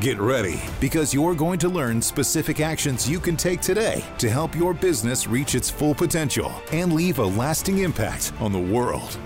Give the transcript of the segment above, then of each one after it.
Get ready because you're going to learn specific actions you can take today to help your business reach its full potential and leave a lasting impact on the world.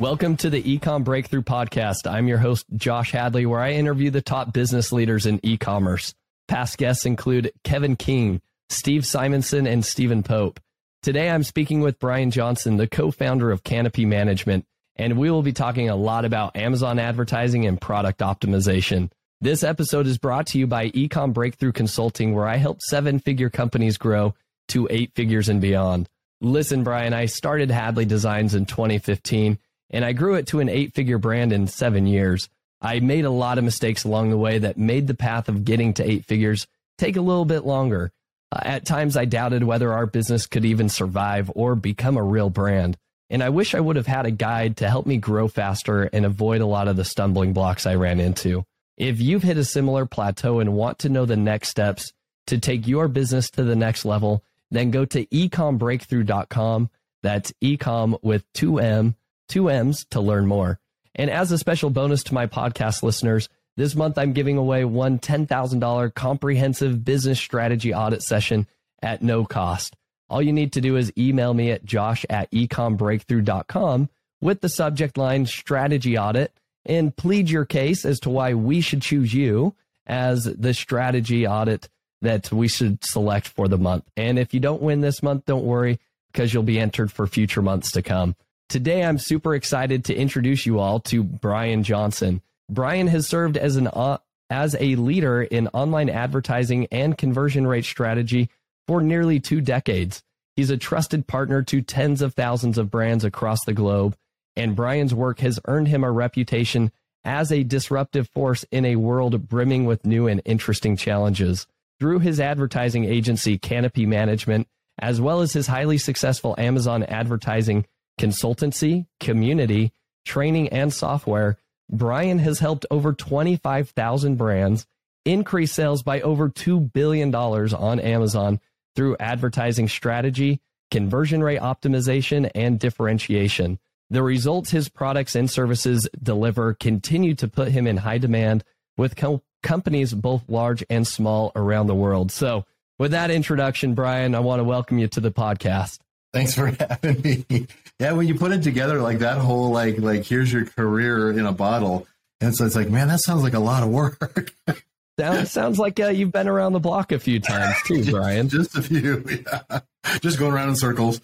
Welcome to the eComm Breakthrough Podcast. I'm your host, Josh Hadley, where I interview the top business leaders in e commerce. Past guests include Kevin King, Steve Simonson, and Stephen Pope. Today, I'm speaking with Brian Johnson, the co founder of Canopy Management, and we will be talking a lot about Amazon advertising and product optimization. This episode is brought to you by eComm Breakthrough Consulting, where I help seven figure companies grow to eight figures and beyond. Listen, Brian, I started Hadley Designs in 2015, and I grew it to an eight figure brand in seven years. I made a lot of mistakes along the way that made the path of getting to eight figures take a little bit longer. Uh, at times, I doubted whether our business could even survive or become a real brand. And I wish I would have had a guide to help me grow faster and avoid a lot of the stumbling blocks I ran into. If you've hit a similar plateau and want to know the next steps to take your business to the next level, then go to ecommbreakthrough.com. That's ecom with two M, two M's to learn more. And as a special bonus to my podcast listeners, this month, I'm giving away one $10,000 comprehensive business strategy audit session at no cost. All you need to do is email me at josh at ecommbreakthrough.com with the subject line strategy audit and plead your case as to why we should choose you as the strategy audit that we should select for the month. And if you don't win this month, don't worry because you'll be entered for future months to come. Today, I'm super excited to introduce you all to Brian Johnson. Brian has served as an uh, as a leader in online advertising and conversion rate strategy for nearly two decades. He's a trusted partner to tens of thousands of brands across the globe, and Brian's work has earned him a reputation as a disruptive force in a world brimming with new and interesting challenges. Through his advertising agency, Canopy Management, as well as his highly successful Amazon advertising consultancy, community, training, and software, Brian has helped over 25,000 brands increase sales by over $2 billion on Amazon through advertising strategy, conversion rate optimization, and differentiation. The results his products and services deliver continue to put him in high demand with co- companies both large and small around the world. So, with that introduction, Brian, I want to welcome you to the podcast. Thanks for having me. Yeah, when you put it together like that whole like like here's your career in a bottle, and so it's like, man, that sounds like a lot of work. Sounds sounds like uh, you've been around the block a few times too, Brian. Just a few, yeah. Just going around in circles.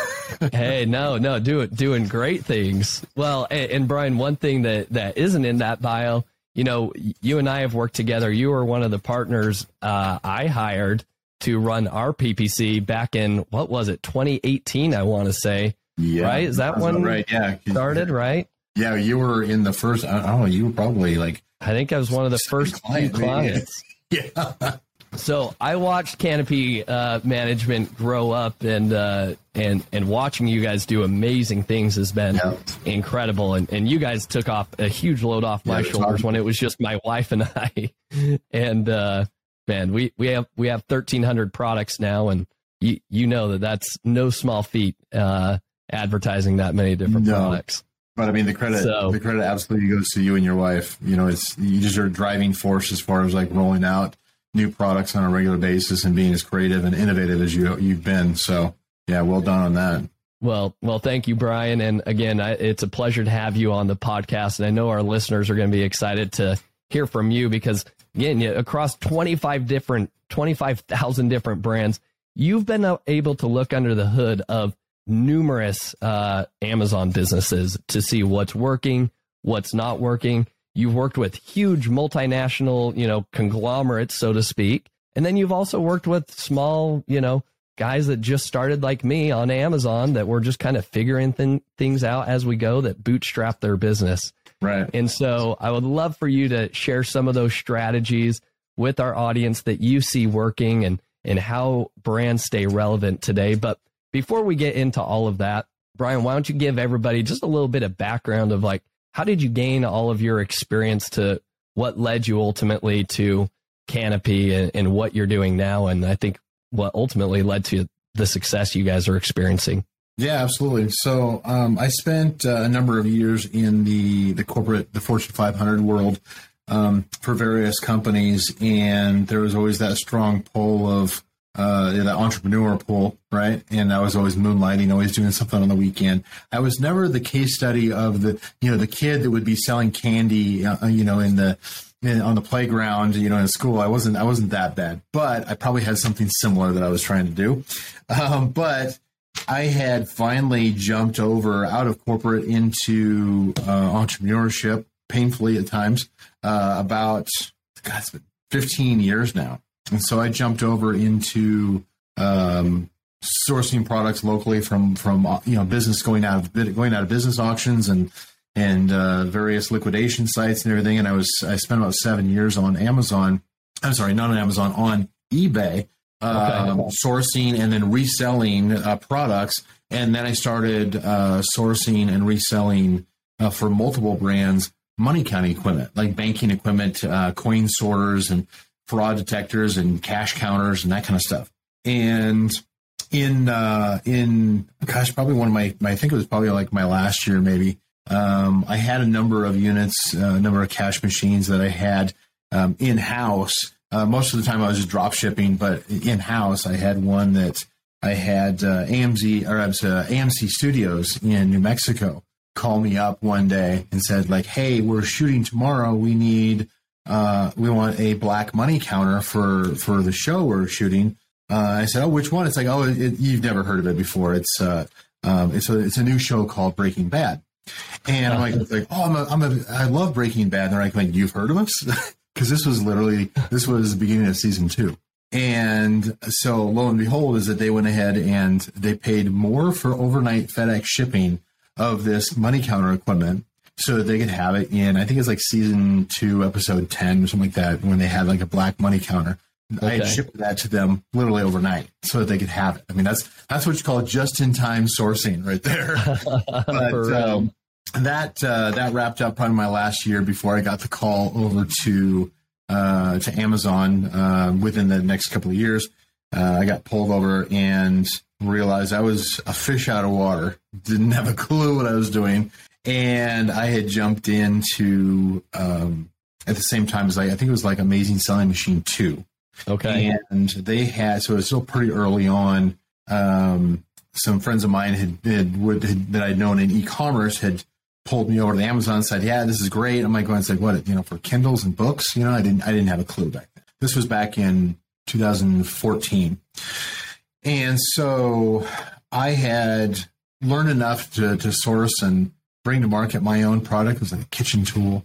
hey, no, no, do it, doing great things. Well, and, and Brian, one thing that that isn't in that bio, you know, you and I have worked together. You were one of the partners uh, I hired to run our PPC back in what was it, 2018? I want to say. Yeah, right. Is that one right? Yeah, started right. Yeah, you were in the first. I don't know. You were probably like. I think I was one of the first client, few clients. yeah. So I watched Canopy uh, Management grow up, and uh, and and watching you guys do amazing things has been yeah. incredible. And and you guys took off a huge load off my yeah, shoulders when it was just my wife and I. and uh, man, we we have we have thirteen hundred products now, and you you know that that's no small feat uh, advertising that many different no. products. But I mean, the credit so, the credit absolutely goes to you and your wife. You know, it's you just are driving force as far as like rolling out new products on a regular basis and being as creative and innovative as you you've been. So yeah, well done on that. Well, well, thank you, Brian. And again, I, it's a pleasure to have you on the podcast. And I know our listeners are going to be excited to hear from you because again, across 25 different, 25,000 different brands, you've been uh, able to look under the hood of numerous uh, Amazon businesses to see what's working, what's not working. You've worked with huge multinational, you know, conglomerates, so to speak. And then you've also worked with small, you know, guys that just started like me on Amazon that were just kind of figuring th- things out as we go that bootstrap their business. Right. And so I would love for you to share some of those strategies with our audience that you see working and and how brands stay relevant today. But before we get into all of that, Brian, why don't you give everybody just a little bit of background of like, how did you gain all of your experience to what led you ultimately to Canopy and, and what you're doing now? And I think what ultimately led to the success you guys are experiencing. Yeah, absolutely. So um, I spent uh, a number of years in the the corporate, the Fortune 500 world um, for various companies, and there was always that strong pull of uh, the entrepreneur pool, right? And I was always moonlighting, always doing something on the weekend. I was never the case study of the, you know, the kid that would be selling candy, uh, you know, in the in, on the playground, you know, in school. I wasn't, I wasn't that bad, but I probably had something similar that I was trying to do. Um, but I had finally jumped over out of corporate into uh, entrepreneurship, painfully at times, uh, about God, it's been 15 years now. And so I jumped over into um, sourcing products locally from from uh, you know business going out of going out of business auctions and and uh, various liquidation sites and everything. And I was I spent about seven years on Amazon. I'm sorry, not on Amazon, on eBay, um, okay. sourcing and then reselling uh, products. And then I started uh, sourcing and reselling uh, for multiple brands money counting equipment, like banking equipment, uh, coin sorters, and fraud detectors and cash counters and that kind of stuff. And in uh, in gosh, probably one of my, my I think it was probably like my last year maybe. Um, I had a number of units, uh, a number of cash machines that I had um, in house. Uh, most of the time I was just drop shipping, but in house I had one that I had uh, AMZ or was uh, AMC Studios in New Mexico call me up one day and said like, "Hey, we're shooting tomorrow. We need uh, we want a black money counter for for the show we're shooting. Uh, I said, oh, which one? It's like, oh, it, you've never heard of it before. It's uh, um, it's a it's a new show called Breaking Bad. And I'm like, like, oh, I'm a, I'm a, I love Breaking Bad. And they're like, like, you've heard of us? Because this was literally this was the beginning of season two. And so lo and behold, is that they went ahead and they paid more for overnight FedEx shipping of this money counter equipment so that they could have it in I think it's like season two, episode ten or something like that, when they had like a black money counter. Okay. I had shipped that to them literally overnight so that they could have it. I mean, that's that's what you call just in time sourcing right there. but um, that uh, that wrapped up probably my last year before I got the call over to uh, to Amazon uh, within the next couple of years. Uh, I got pulled over and realized I was a fish out of water. Didn't have a clue what I was doing, and I had jumped into um, at the same time as I, I think it was like Amazing Selling Machine Two. Okay, and they had so it was still pretty early on. Um, some friends of mine had, had, would, had that I'd known in e-commerce had pulled me over to the Amazon and said, "Yeah, this is great." I'm like going and said, "What? You know, for Kindles and books?" You know, I didn't I didn't have a clue back then. This was back in 2014, and so I had learned enough to to source and bring to market my own product. It was like a kitchen tool.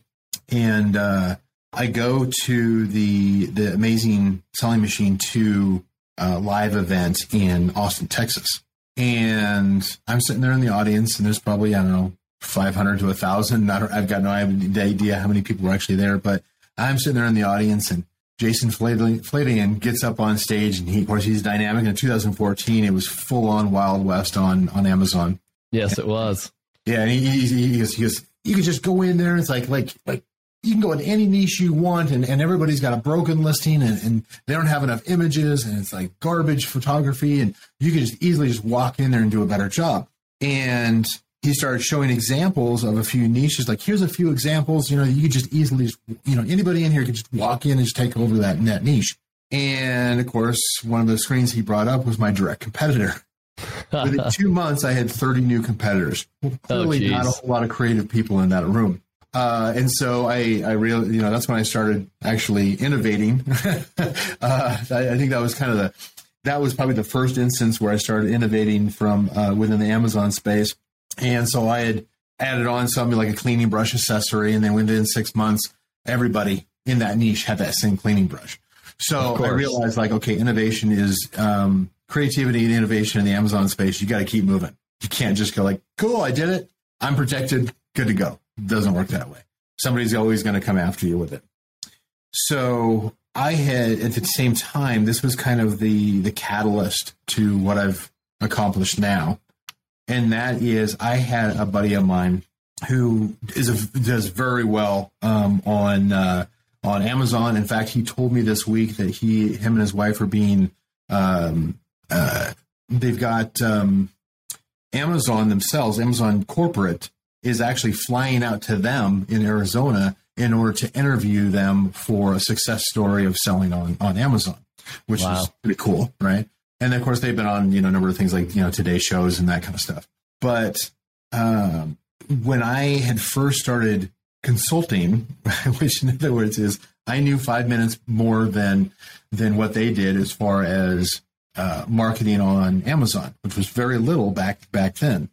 And uh, I go to the the Amazing Selling Machine 2 uh, live event in Austin, Texas. And I'm sitting there in the audience, and there's probably, I don't know, 500 to 1,000. I've got no idea how many people were actually there, but I'm sitting there in the audience, and Jason Fladlien gets up on stage, and he, of course, he's dynamic. In 2014, it was full on Wild West on on Amazon. Yes, it was. Yeah, and he, he, he, he you can just go in there. It's like like like you can go in any niche you want, and, and everybody's got a broken listing, and, and they don't have enough images, and it's like garbage photography, and you can just easily just walk in there and do a better job. And he started showing examples of a few niches. Like, here's a few examples. You know, you could just easily, just, you know, anybody in here could just walk in and just take over that that niche. And of course, one of the screens he brought up was my direct competitor. Within two months, I had 30 new competitors. Well, clearly, oh, not a whole lot of creative people in that room. Uh, and so I, I really, you know, that's when I started actually innovating. uh, I, I, think that was kind of the, that was probably the first instance where I started innovating from uh, within the Amazon space. And so I had added on something like a cleaning brush accessory, and then within six months, everybody in that niche had that same cleaning brush. So I realized, like, okay, innovation is um, creativity and innovation in the Amazon space, you got to keep moving. You can't just go like, cool, I did it. I'm protected. Good to go. Doesn't work that way. Somebody's always going to come after you with it. So I had at the same time, this was kind of the the catalyst to what I've accomplished now. And that is, I had a buddy of mine who is a, does very well um, on uh, on Amazon. In fact, he told me this week that he, him and his wife are being, um, uh, they've got um, Amazon themselves, Amazon corporate is actually flying out to them in Arizona in order to interview them for a success story of selling on on Amazon, which wow. is pretty cool, right? And of course, they've been on you know a number of things like you know Today shows and that kind of stuff. But um, when I had first started consulting, which in other words is I knew five minutes more than than what they did as far as uh, marketing on Amazon, which was very little back back then.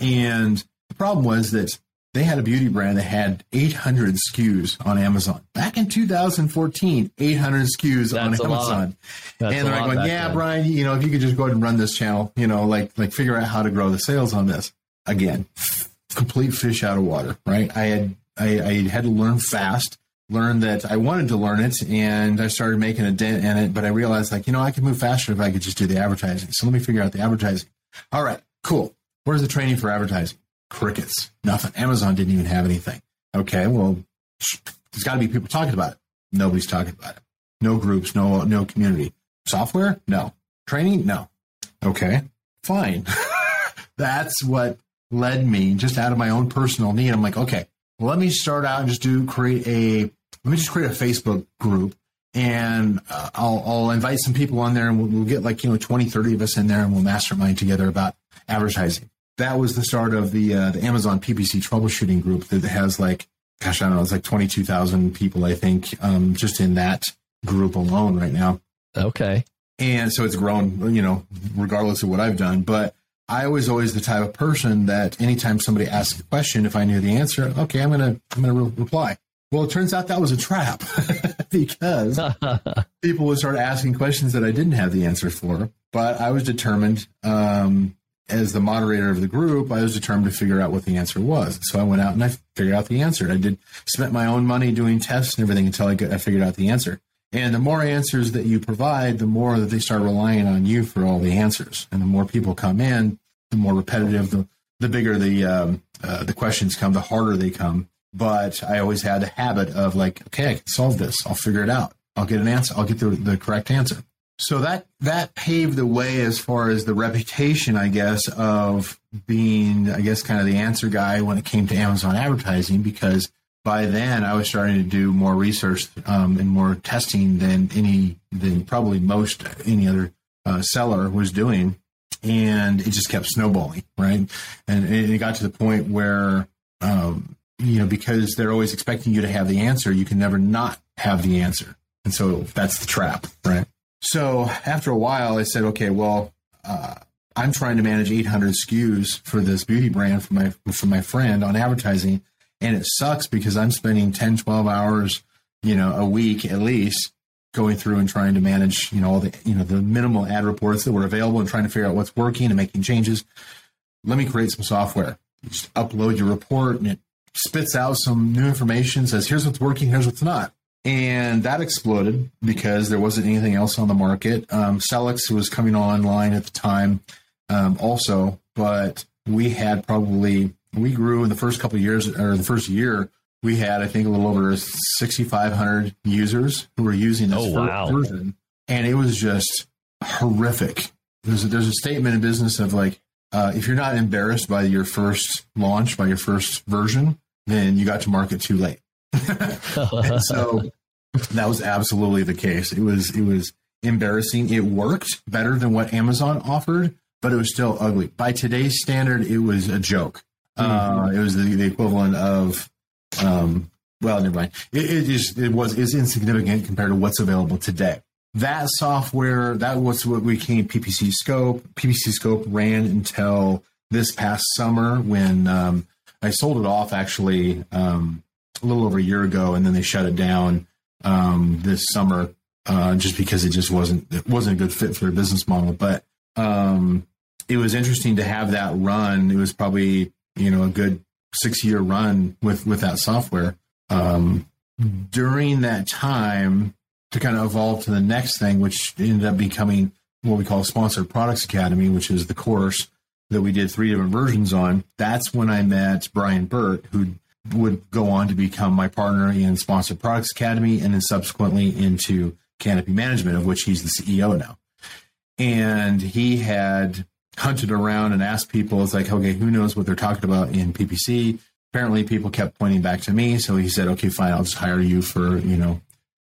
And the problem was that they had a beauty brand that had 800 SKUs on Amazon back in 2014. 800 SKUs That's on Amazon, and they're like, going, "Yeah, Brian, you know, if you could just go ahead and run this channel, you know, like like figure out how to grow the sales on this." Again, complete fish out of water, right? I had I, I had to learn fast, learn that I wanted to learn it, and I started making a dent in it. But I realized, like, you know, I could move faster if I could just do the advertising. So let me figure out the advertising. All right, cool. Where's the training for advertising? Crickets, nothing. Amazon didn't even have anything. Okay, well, there's got to be people talking about it. Nobody's talking about it. No groups, no no community. Software? No. Training? No. Okay, fine. That's what led me just out of my own personal need. I'm like, okay, let me start out and just do create a let me just create a Facebook group and uh, I'll, I'll invite some people on there and we'll, we'll, get like you know 20 30 of us in there and we'll mastermind together about advertising. That was the start of the uh, the amazon ppc troubleshooting group that has like gosh i don't know it's like 22000 people i think um, just in that group alone right now. Okay. And so it's grown you know regardless of what i've done. But I was always the type of person that anytime somebody asked a question, if I knew the answer, okay, I'm gonna I'm gonna re- reply. Well, it turns out that was a trap because people would start asking questions that I didn't have the answer for. But I was determined, um, as the moderator of the group, I was determined to figure out what the answer was. So I went out and I figured out the answer. I did spent my own money doing tests and everything until I, got, I figured out the answer. And the more answers that you provide, the more that they start relying on you for all the answers. And the more people come in, the more repetitive, the, the bigger the um, uh, the questions come, the harder they come. But I always had a habit of like, okay, I can solve this. I'll figure it out. I'll get an answer. I'll get the, the correct answer. So that that paved the way as far as the reputation, I guess, of being, I guess, kind of the answer guy when it came to Amazon advertising, because by then I was starting to do more research um, and more testing than any than probably most any other uh, seller was doing, and it just kept snowballing, right? And, it got to the point where um, you know because they're always expecting you to have the answer, you can never not have the answer, and so that's the trap, right? So after a while, I said, okay, well. Uh, I'm trying to manage 800 SKUs for this beauty brand for my for my friend on advertising, and it sucks because I'm spending 10, 12 hours, you know, a week at least going through and trying to manage, you know, all the, you know, the minimal ad reports that were available and trying to figure out what's working and making changes. Let me create some software. Just upload your report and it spits out some new information, says, here's what's working, here's what's not. And that exploded because there wasn't anything else on the market. Um, Sellics was coming online at the time um, also, but we had probably we grew in the first couple years or the first year we had i think a little over 6500 users who were using this oh, wow. version and it was just horrific there's a, there's a statement in business of like uh, if you're not embarrassed by your first launch by your first version then you got to market too late so that was absolutely the case it was it was embarrassing it worked better than what amazon offered but it was still ugly by today's standard it was a joke Mm-hmm. Uh, it was the, the equivalent of, um, well, never mind. It, it it was is insignificant compared to what's available today. That software, that was what became PPC Scope. PPC Scope ran until this past summer when um, I sold it off actually um, a little over a year ago, and then they shut it down um, this summer uh, just because it just wasn't it wasn't a good fit for their business model. But um, it was interesting to have that run. It was probably you know a good six year run with with that software. Um, during that time, to kind of evolve to the next thing, which ended up becoming what we call Sponsored Products Academy, which is the course that we did three different versions on. That's when I met Brian Burt, who would go on to become my partner in Sponsored Products Academy and then subsequently into Canopy Management, of which he's the CEO now. And he had hunted around and asked people, it's like, okay, who knows what they're talking about in PPC? Apparently, people kept pointing back to me. So he said, okay, fine, I'll just hire you for, you know,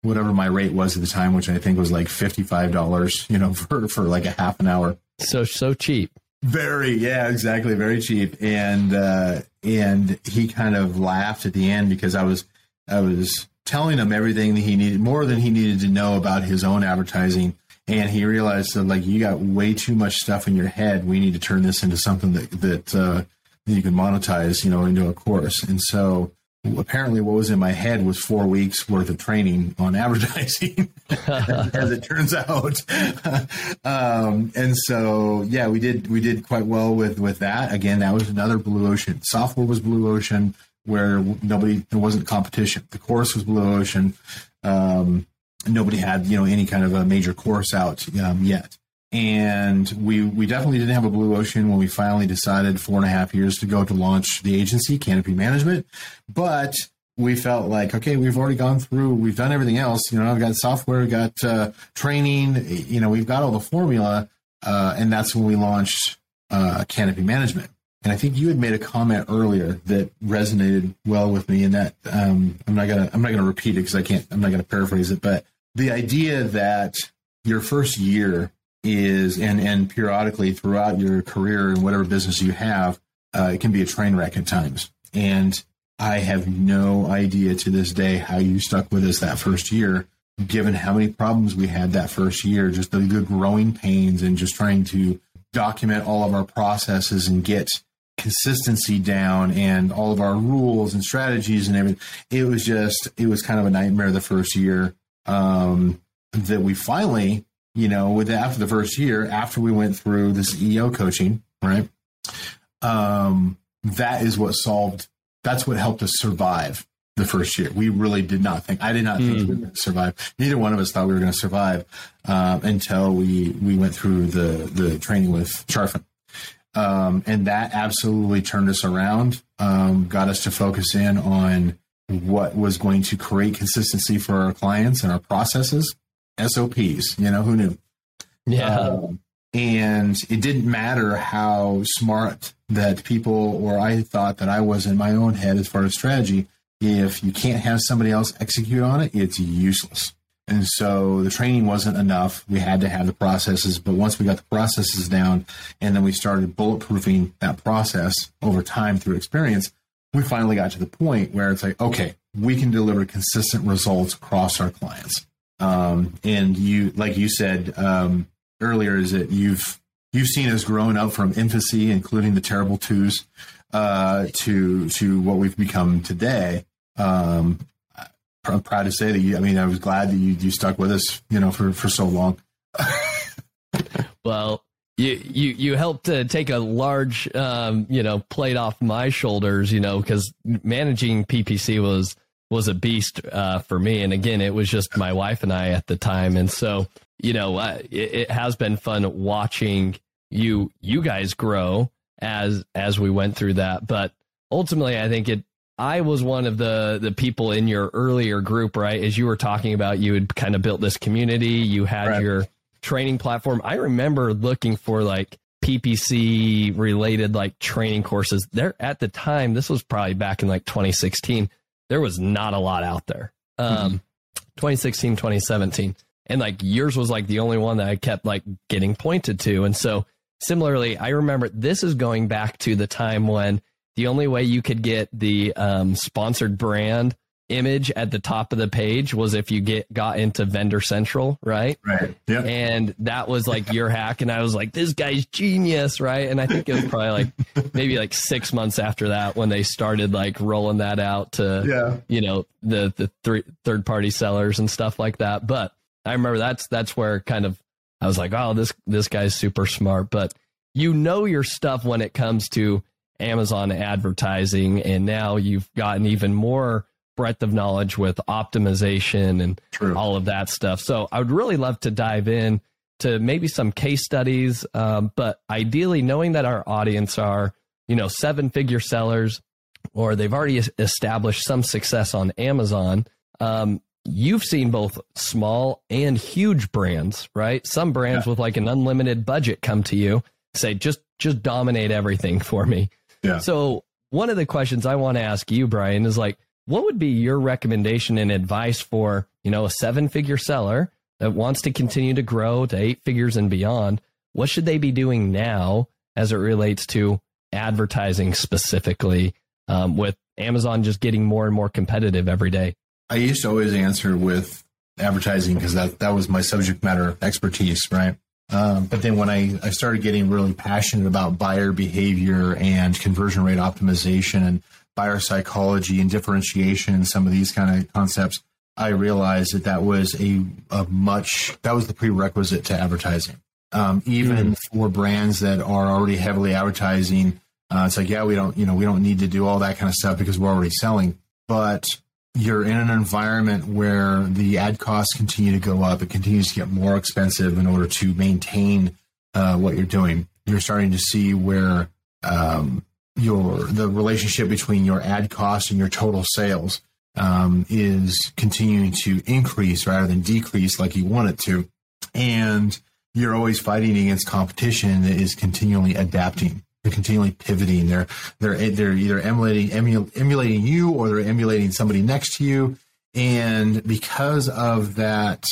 whatever my rate was at the time, which I think was like $55, you know, for, for like a half an hour. So, so cheap. Very, yeah, exactly. Very cheap. And, uh, and he kind of laughed at the end because I was, I was telling him everything that he needed, more than he needed to know about his own advertising. And he realized that like, you got way too much stuff in your head. We need to turn this into something that, that, uh, that you can monetize, you know, into a course. And so, apparently what was in my head was four weeks worth of training on advertising as it turns out. Um, and so yeah we did we did quite well with with that. Again that was another blue ocean. Software was blue ocean where nobody there wasn't competition. The course was blue ocean. Um, nobody had you know any kind of a major course out um, yet and we we definitely didn't have a blue ocean when we finally decided four and a half years to go to launch the agency canopy management. But we felt like okay we've already gone through we've done everything else. You know i've got software we've got uh, training you know we've got all the formula uh, and that's when we launched uh, canopy management. And i think you had made a comment earlier that resonated well with me and that um, i'm not gonna i'm not gonna repeat it because i can't i'm not gonna paraphrase it but the idea that your first year is and and periodically throughout your career and whatever business you have, uh, it can be a train wreck at times. And I have no idea to this day how you stuck with us that first year, given how many problems we had that first year, just the, the growing pains and just trying to document all of our processes and get consistency down and all of our rules and strategies and everything. It was just, it was kind of a nightmare the first year. Um, that we finally you know, with after the first year, after we went through this EO coaching, right? Um, that is what solved. That's what helped us survive the first year. We really did not think. I did not think mm. we were going to survive. Neither one of us thought we were going to survive uh, until we we went through the the training with Charfen. Um, and that absolutely turned us around, um, got us to focus in on what was going to create consistency for our clients and our processes SOPs. You know, who knew? Yeah. Um, and it didn't matter how smart that people or I thought that I was in my own head as far as strategy. If you can't have somebody else execute on it, it's useless. And so the training wasn't enough. We had to have the processes. But once we got the processes down and then we started bulletproofing that process over time through experience, we finally got to the point where it's like, okay, we can deliver consistent results across our clients. Um, and you, like you said um, earlier, is that you've you've seen us growing up from infancy, including the terrible twos, uh, to to what we've become today. Um, I'm proud to say that you. I mean, I was glad that you you stuck with us, you know, for for so long. well, you you you helped to take a large um, you know plate off my shoulders, you know, because managing PPC was was a beast uh, for me. And again, it was just my wife and I at the time. And so, you know, uh, it, it, has been fun watching you you guys grow as as we went through that. But ultimately, I think it. I was one of the the people in your earlier group, right? As you were talking about, you had kind of built this community. You had right. your training platform. I remember looking for like PPC related like training courses. There at the time, this was probably back in like 2016 there was not a lot out there. Um, mm-hmm. 2016, 2017. And like yours was like the only one that I kept like getting pointed to. And so similarly, I remember this is going back to the time when the only way you could get the um, sponsored brand image at the top of the page was if you get got into vendor central right? Right yeah. And that was like your hack and i was like this guy's genius right? And i think it was probably like maybe like six months after that when they started like rolling that out to yeah. you know the the three third party sellers and stuff like that. But i remember that's that's where kind of i was like oh this this guy's super smart. But you know your stuff when it comes to amazon advertising and now you've gotten even more breadth of knowledge with optimization and True. all of that stuff. So I would really love to dive in to maybe some case studies, um, but ideally knowing that our audience are, you know, seven figure sellers or they've already established some success on Amazon. Um, you've seen both small and huge brands, right? Some brands yeah. with like an unlimited budget come to you, say, just just dominate everything for me. Yeah. So one of the questions I want to ask you, Brian, is like, what would be your recommendation and advice for, you know, a seven figure seller that wants to continue to grow to eight figures and beyond? What should they be doing now as it relates to advertising specifically um, with Amazon just getting more and more competitive every day? I used to always answer with advertising because that, that was my subject matter expertise, right? Um, but then when I, I started getting really passionate about buyer behavior and conversion rate optimization and buyer psychology and differentiation and some of these kind of concepts, I realized that that was a, a much, that was the prerequisite to advertising. Um, even mm. for brands that are already heavily advertising, uh, it's like, yeah, we don't, you know, we don't need to do all that kind of stuff because we're already selling. But you're in an environment where the ad costs continue to go up. It continues to get more expensive in order to maintain uh, what you're doing. You're starting to see where um, your the relationship between your ad cost and your total sales um, is continuing to increase rather than decrease like you want it to, and you're always fighting against competition that is continually adapting. They're continually pivoting. They're they're they're either emulating emu, emulating you or they're emulating somebody next to you. And because of that,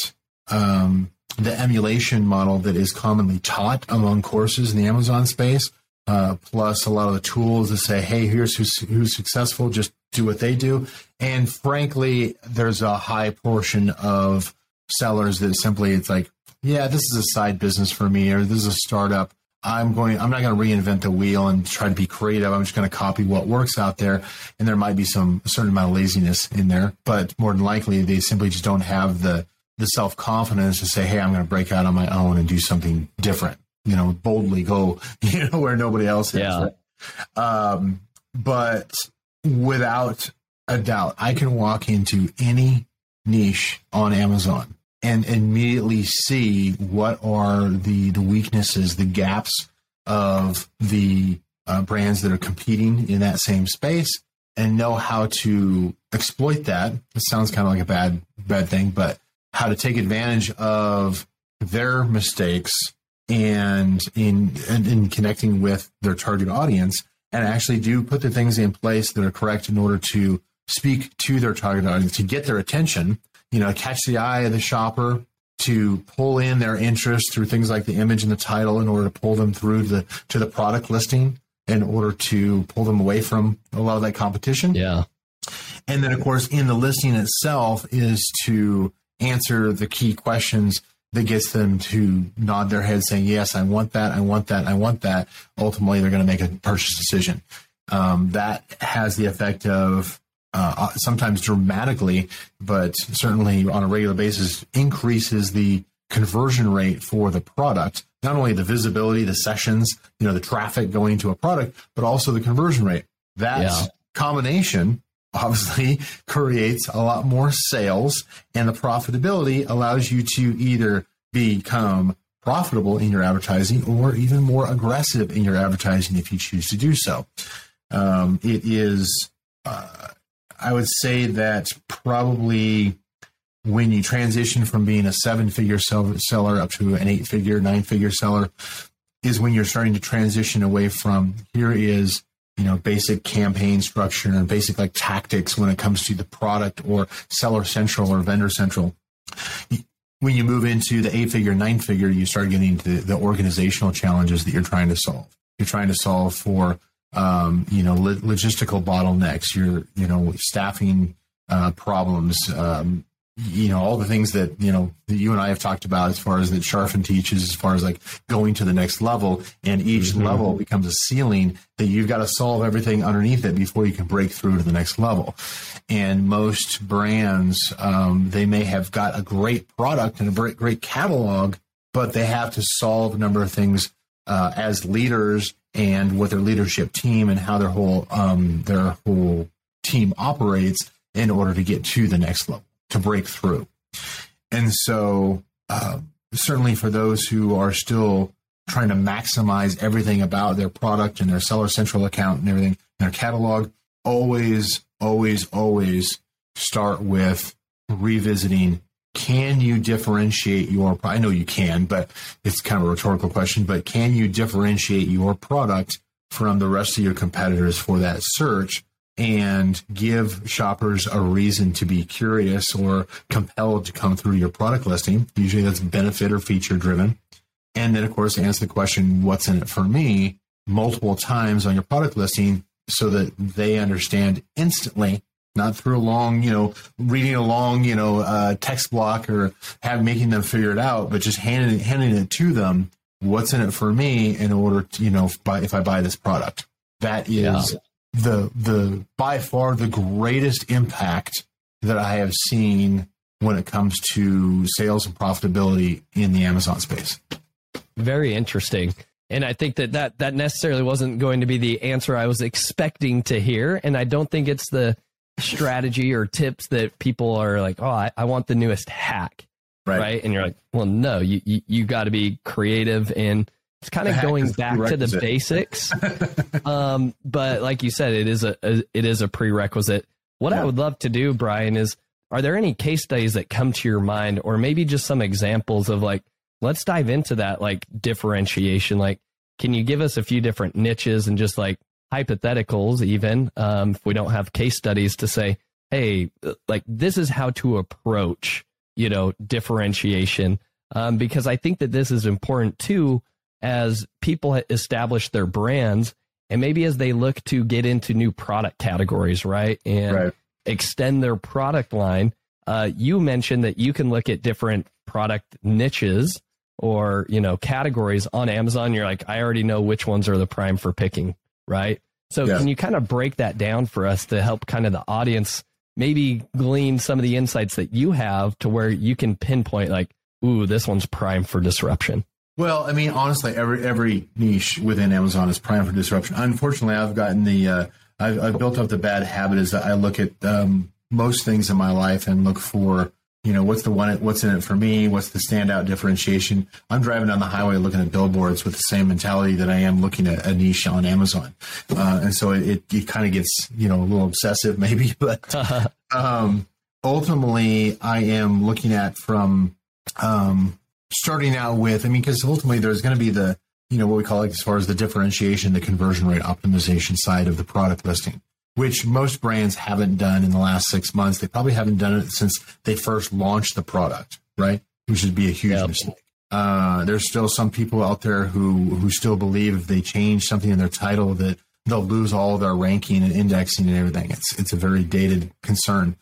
um, the emulation model that is commonly taught among courses in the Amazon space, uh, plus a lot of the tools that say, "Hey, here's who's who's successful. Just do what they do." And frankly, there's a high portion of sellers that simply it's like, "Yeah, this is a side business for me," or "This is a startup." I'm going, I'm not going to reinvent the wheel and try to be creative. I'm just going to copy what works out there. And there might be some a certain amount of laziness in there, but more than likely they simply just don't have the, the self confidence to say, Hey, I'm going to break out on my own and do something different, you know, boldly go, you know, where nobody else is. Yeah. Um, but without a doubt, I can walk into any niche on Amazon and immediately see what are the the weaknesses, the gaps of the uh, brands that are competing in that same space, and know how to exploit that. It sounds kind of like a bad bad thing, but how to take advantage of their mistakes and in, in, in connecting with their target audience and actually do put the things in place that are correct in order to speak to their target audience to get their attention you know, catch the eye of the shopper to pull in their interest through things like the image and the title in order to pull them through the to the product listing in order to pull them away from a lot of that competition. Yeah. And then of course in the listing itself is to answer the key questions that gets them to nod their head saying, yes, I want that. I want that. I want that. Ultimately, they're going to make a purchase decision. Um, that has the effect of uh, uh, sometimes dramatically, but certainly on a regular basis, increases the conversion rate for the product. Not only the visibility, the sessions, you know, the traffic going to a product, but also the conversion rate. That yeah. combination obviously creates a lot more sales, and the profitability allows you to either become profitable in your advertising or even more aggressive in your advertising if you choose to do so. Um, it is uh, I would say that probably when you transition from being a seven figure seller up to an eight figure, nine figure seller is when you're starting to transition away from here is you know basic campaign structure and basic like tactics when it comes to the product or seller central or vendor central. When you move into the eight figure nine figure you start getting into the organizational challenges that you're trying to solve. You're trying to solve for um, you know, lo- logistical bottlenecks, your, you know, staffing uh, problems, um, you know, all the things that, you know, that you and I have talked about as far as that Charfen teaches, as far as like going to the next level. And each mm-hmm. level becomes a ceiling that you've got to solve everything underneath it before you can break through to the next level. And most brands, um, they may have got a great product and a great, great catalog, but they have to solve a number of things uh, as leaders and with their leadership team and how their whole um, their whole team operates in order to get to the next level to break through. And so uh, certainly for those who are still trying to maximize everything about their product and their seller central account and everything, in their catalog, always, always, always start with revisiting can you differentiate your i know you can but it's kind of a rhetorical question but can you differentiate your product from the rest of your competitors for that search and give shoppers a reason to be curious or compelled to come through your product listing usually that's benefit or feature driven and then of course answer the question what's in it for me multiple times on your product listing so that they understand instantly not through a long, you know, reading a long, you know, uh, text block or have making them figure it out, but just handing handing it to them. What's in it for me in order to, you know, if, buy, if I buy this product? That is yeah. The the by far the greatest impact that I have seen when it comes to sales and profitability in the Amazon space. Very interesting. And I think that, that that necessarily wasn't going to be the answer I was expecting to hear. And I don't think it's the strategy or tips that people are like, oh, I, I want the newest hack. Right. right. And you're like, well, no, you, you, you got to be creative and it's kind of going back to the basics. um, but like you said, it is a, a it is a prerequisite. What yeah. I would love to do, Brian, is are there any case studies that come to your mind or maybe just some examples of like, let's dive into that like differentiation. Like, can you give us a few different niches and just like hypotheticals, even um, if we don't have case studies to say, hey, like this is how to approach, you know, differentiation. Um, because I think that this is important too, as people establish their brands and maybe as they look to get into new product categories, right? And right. extend their product line. Uh, you mentioned that you can look at different product niches or you know categories on Amazon. You're like, I already know which ones are the prime for picking right? So yeah. can you kind of break that down for us to help kind of the audience maybe glean some of the insights that you have to where you can pinpoint like, ooh, this one's prime for disruption? Well, I mean, honestly, every every niche within Amazon is prime for disruption. Unfortunately, I've gotten the uh, I've, I've, built up the bad habit is that I look at um, most things in my life and look for you know what's the one what's in it for me? What's the standout differentiation? I'm driving down the highway looking at billboards with the same mentality that i am looking at a niche on amazon. Uh, and so it, it kind of gets you know a little obsessive maybe but um, ultimately i am looking at from um, starting out with i mean because ultimately there's going to be the you know what we call it as far as the differentiation the conversion rate optimization side of the product listing which most brands haven't done in the last six months. They probably haven't done it since they first launched the product, right? Which would be a huge yep. mistake. Uh, there's still some people out there who who still believe if they change something in their title that they'll lose all of their ranking and indexing and everything. It's it's a very dated concern.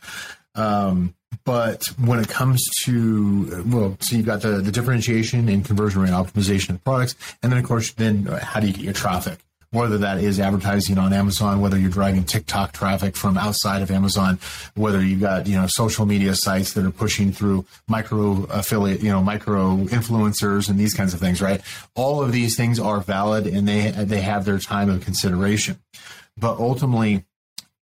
Um, but when it comes to well, so you've got the the differentiation and conversion rate optimization of products, and then of course, then uh, how do you get your traffic? whether that is advertising on Amazon, whether you're driving TikTok traffic from outside of Amazon, whether you've got, you know, social media sites that are pushing through micro affiliate, you know, micro influencers and these kinds of things, right? All of these things are valid and they, they have their time of consideration. But ultimately,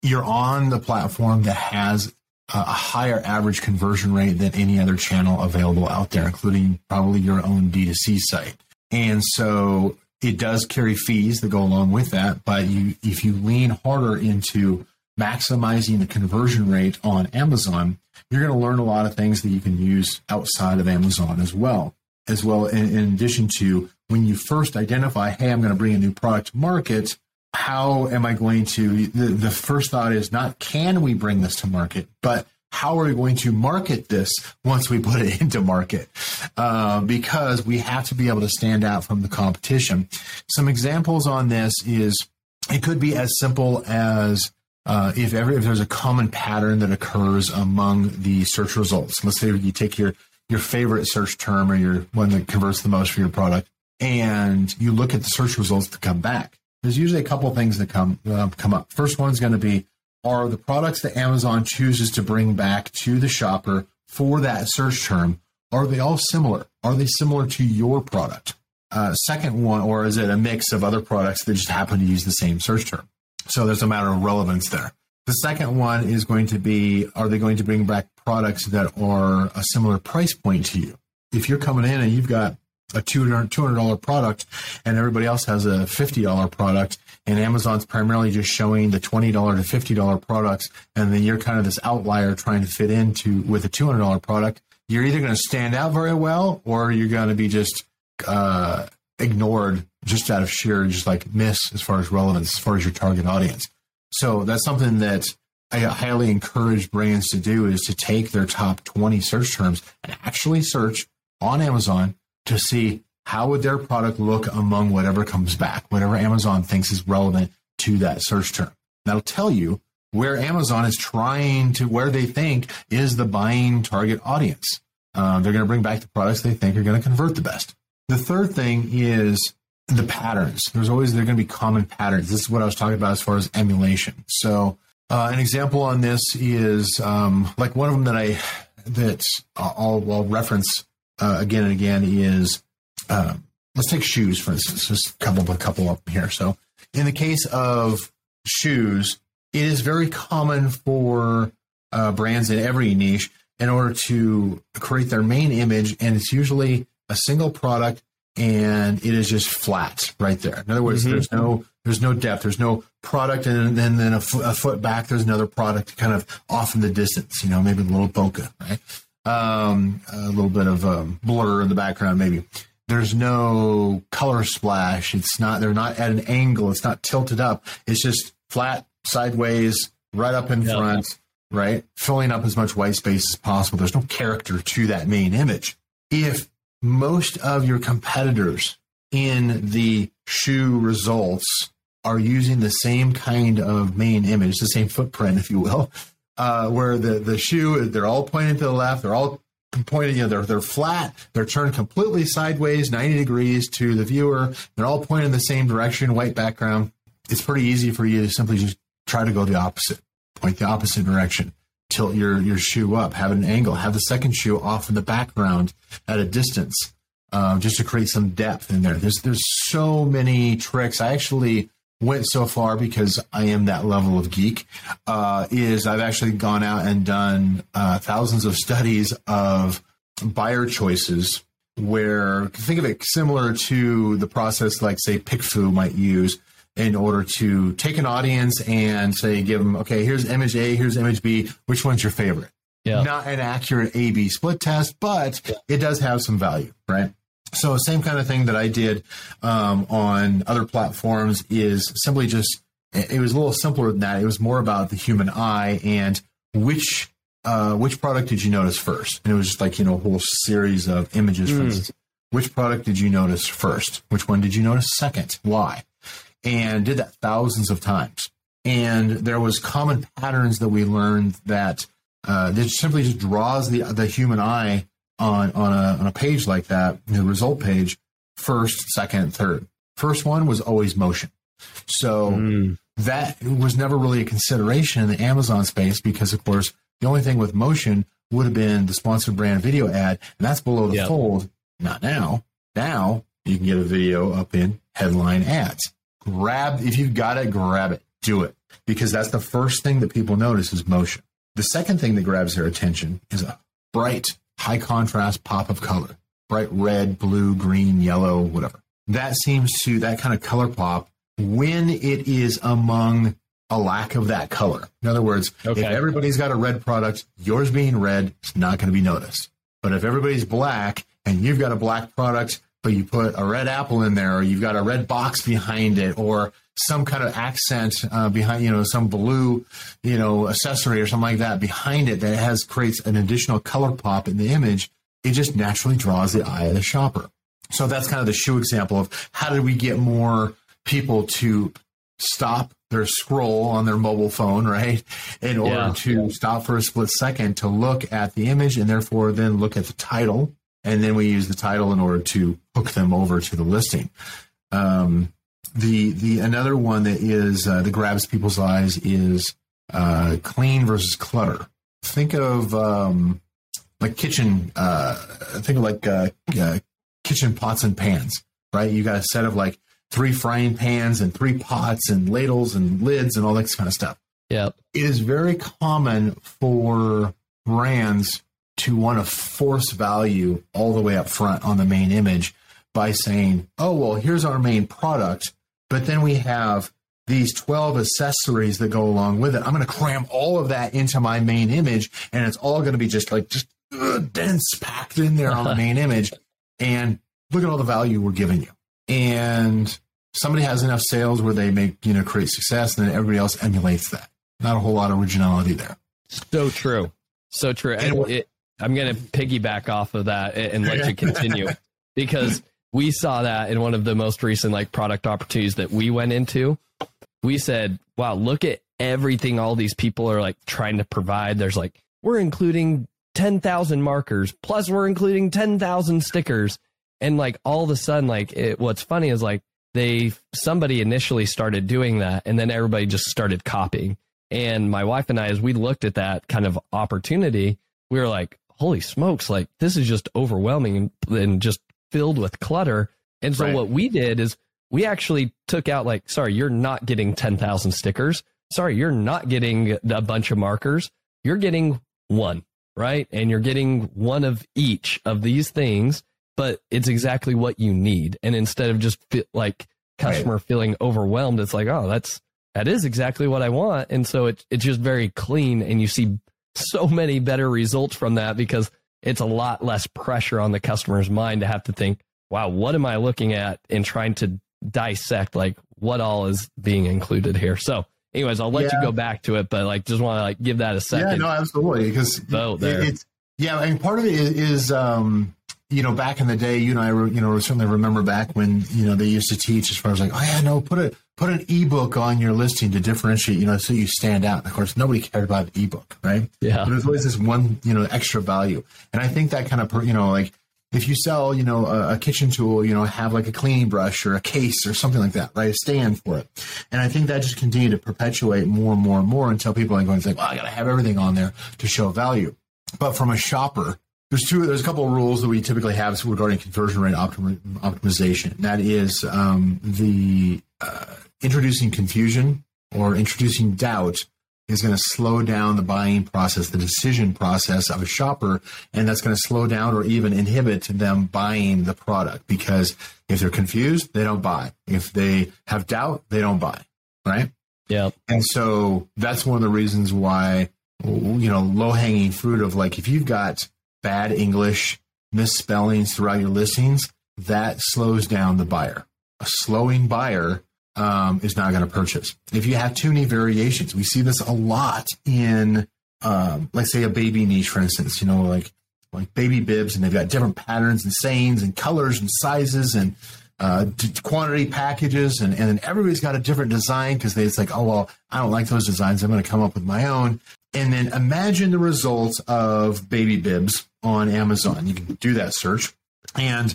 you're on the platform that has a higher average conversion rate than any other channel available out there, including probably your own D2C site. And so it does carry fees that go along with that, but you if you lean harder into maximizing the conversion rate on Amazon, you're going to learn a lot of things that you can use outside of Amazon as well. As well, in, in addition to when you first identify, hey, I'm going to bring a new product to market, how am I going to? The, the first thought is not can we bring this to market, but how are we going to market this once we put it into market? Uh, because we have to be able to stand out from the competition. Some examples on this is it could be as simple as uh, if ever if there's a common pattern that occurs among the search results. Let's say you take your your favorite search term or your one that converts the most for your product, and you look at the search results to come back. There's usually a couple things that come uh, come up. First one's going to be are the products that Amazon chooses to bring back to the shopper for that search term, are they all similar? Are they similar to your product? Uh, second one, or is it a mix of other products that just happen to use the same search term? So there's a matter of relevance there. The second one is going to be, are they going to bring back products that are a similar price point to you? if you're coming in and you've got a $200 product and everybody else has a $50 product and Amazon's primarily just showing the $20 to $50 products and then you're kind of this outlier trying to fit into with a $200 product, you're either going to stand out very well or you're going to be just uh, ignored just out of sheer just like miss as far as relevance as far as your target audience. So that's something that I highly encourage brands to do is to take their top 20 search terms and actually search on Amazon to see how would their product look among whatever comes back, whatever Amazon thinks is relevant to that search term. That'll tell you where Amazon is trying to, where they think is the buying target audience. Uh, they're going to bring back the products they think are going to convert the best. The third thing is the patterns. There's always, there are going to be common patterns. This is what I was talking about as far as emulation. So, uh, an example on this is um, like one of them that I, that I'll, I'll reference uh, again and again is uh, let's take shoes for instance. Just a couple, a couple up here. So in the case of shoes, it is very common for uh, brands in every niche in order to create their main image, and it's usually a single product and it is just flat right there. In other words, mm-hmm. there's no there's no depth, there's no product, and then then a, f- a foot back, there's another product kind of off in the distance. You know, maybe a little bokeh, right? Um, a little bit of um, blur in the background, maybe. There's no color splash. It's not. They're not at an angle. It's not tilted up. It's just flat, sideways, right up in front, right, filling up as much white space as possible. There's no character to that main image. If most of your competitors in the shoe results are using the same kind of main image, the same footprint, if you will, uh, where the, the shoe, they're all pointing to the left. They're all pointing, you know, they're, they're flat. They're turned completely sideways, 90 degrees to the viewer. They're all pointing in the same direction, white background. It's pretty easy for you to simply just try to go the opposite, point the opposite direction, tilt your, your shoe up, have an angle, have the second shoe off in the background at a distance. Um, just to create some depth in there. There's there's so many tricks. I actually went so far because I am that level of geek uh, is I've actually gone out and done uh, thousands of studies of buyer choices where think of it similar to the process like say PickFu might use in order to take an audience and say give them okay here's image A here's image B which one's your favorite yeah. not an accurate A B split test but yeah. it does have some value right so same kind of thing that I did um, on other platforms is simply just it was a little simpler than that. It was more about the human eye and which uh, which product did you notice first? And it was just like you know a whole series of images. For mm. instance, which product did you notice first? Which one did you notice second? Why? And did that thousands of times. And there was common patterns that we learned that uh, that simply just draws the the human eye on on a on a page like that, the result page, first, second, third. First one was always motion. So mm. that was never really a consideration in the Amazon space because of course the only thing with motion would have been the sponsored brand video ad, and that's below the yep. fold. Not now. Now you can get a video up in headline ads. Grab if you've got it, grab it. Do it. Because that's the first thing that people notice is motion. The second thing that grabs their attention is a bright high contrast pop of color, bright red, blue, green, yellow, whatever. That seems to, that kind of color pop, when it is among a lack of that color. In other words, okay. if everybody's got a red product, yours being red is not going to be noticed. But if everybody's black and you've got a black product, but you put a red apple in there, or you've got a red box behind it, or some kind of accent uh, behind, you know, some blue, you know, accessory or something like that behind it that has creates an additional color pop in the image, it just naturally draws the eye of the shopper. So that's kind of the shoe example of how did we get more people to stop their scroll on their mobile phone, right? In order yeah. to stop for a split second to look at the image and therefore then look at the title. And then we use the title in order to hook them over to the listing. Um, the the another one that is uh, that grabs people's eyes is uh, clean versus clutter. Think of um, like kitchen. Uh, think of like uh, uh, kitchen pots and pans. Right, you got a set of like three frying pans and three pots and ladles and lids and all that kind of stuff. Yeah, it is very common for brands to want to force value all the way up front on the main image by saying, oh, well, here's our main product, but then we have these 12 accessories that go along with it. I'm going to cram all of that into my main image, and it's all going to be just like just uh, dense packed in there on the main image. And look at all the value we're giving you. And somebody has enough sales where they make, you know, create success, and then everybody else emulates that. Not a whole lot of originality there. So true. So true. And it, I'm going to piggyback off of that and let you continue because we saw that in one of the most recent like product opportunities that we went into. We said, wow, look at everything all these people are like trying to provide. There's like, we're including 10,000 markers, plus we're including 10,000 stickers. And like all of a sudden, like it, what's funny is like they, somebody initially started doing that and then everybody just started copying. And my wife and I, as we looked at that kind of opportunity, we were like, holy smokes, like this is just overwhelming and, and just filled with clutter. And so right. what we did is we actually took out like, sorry, you're not getting 10,000 stickers. Sorry, you're not getting a bunch of markers. You're getting one, right? And you're getting one of each of these things, but it's exactly what you need. And instead of just like customer right. feeling overwhelmed, it's like, oh, that's, that is exactly what I want. And so it, it's just very clean and you see so many better results from that because it's a lot less pressure on the customer's mind to have to think, wow, what am I looking at and trying to dissect like what all is being included here. So anyways, I'll let yeah. you go back to it, but like just want to like give that a second. Yeah, no, absolutely. Because vote there. It's, yeah, I mean, part of it is, is um, you know, back in the day, you and I, you know, certainly remember back when, you know, they used to teach as far as like, oh yeah, no, put a, put an ebook on your listing to differentiate, you know, so you stand out. Of course, nobody cared about the ebook, right? Yeah. But there's always this one, you know, extra value. And I think that kind of, you know, like if you sell, you know, a, a, kitchen tool, you know, have like a cleaning brush or a case or something like that, right? A stand for it. And I think that just continued to perpetuate more and more and more until people are going to say, well, I got to have everything on there to show value. But from a shopper, there's two. There's a couple of rules that we typically have regarding conversion rate optim- optimization. That is um, the uh, introducing confusion or introducing doubt is going to slow down the buying process, the decision process of a shopper, and that's going to slow down or even inhibit them buying the product because if they're confused, they don't buy. If they have doubt, they don't buy. Right? Yeah. And so that's one of the reasons why you know low hanging fruit of like if you've got bad English, misspellings throughout your listings, that slows down the buyer. A slowing buyer um, is not going to purchase. If you have too many variations, we see this a lot in, um, let's say, a baby niche, for instance. You know, like like baby bibs, and they've got different patterns and sayings and colors and sizes and uh, quantity packages, and and then everybody's got a different design because they it's like, oh well, I don't like those designs. I'm going to come up with my own. And then imagine the results of baby bibs on Amazon. You can do that search. And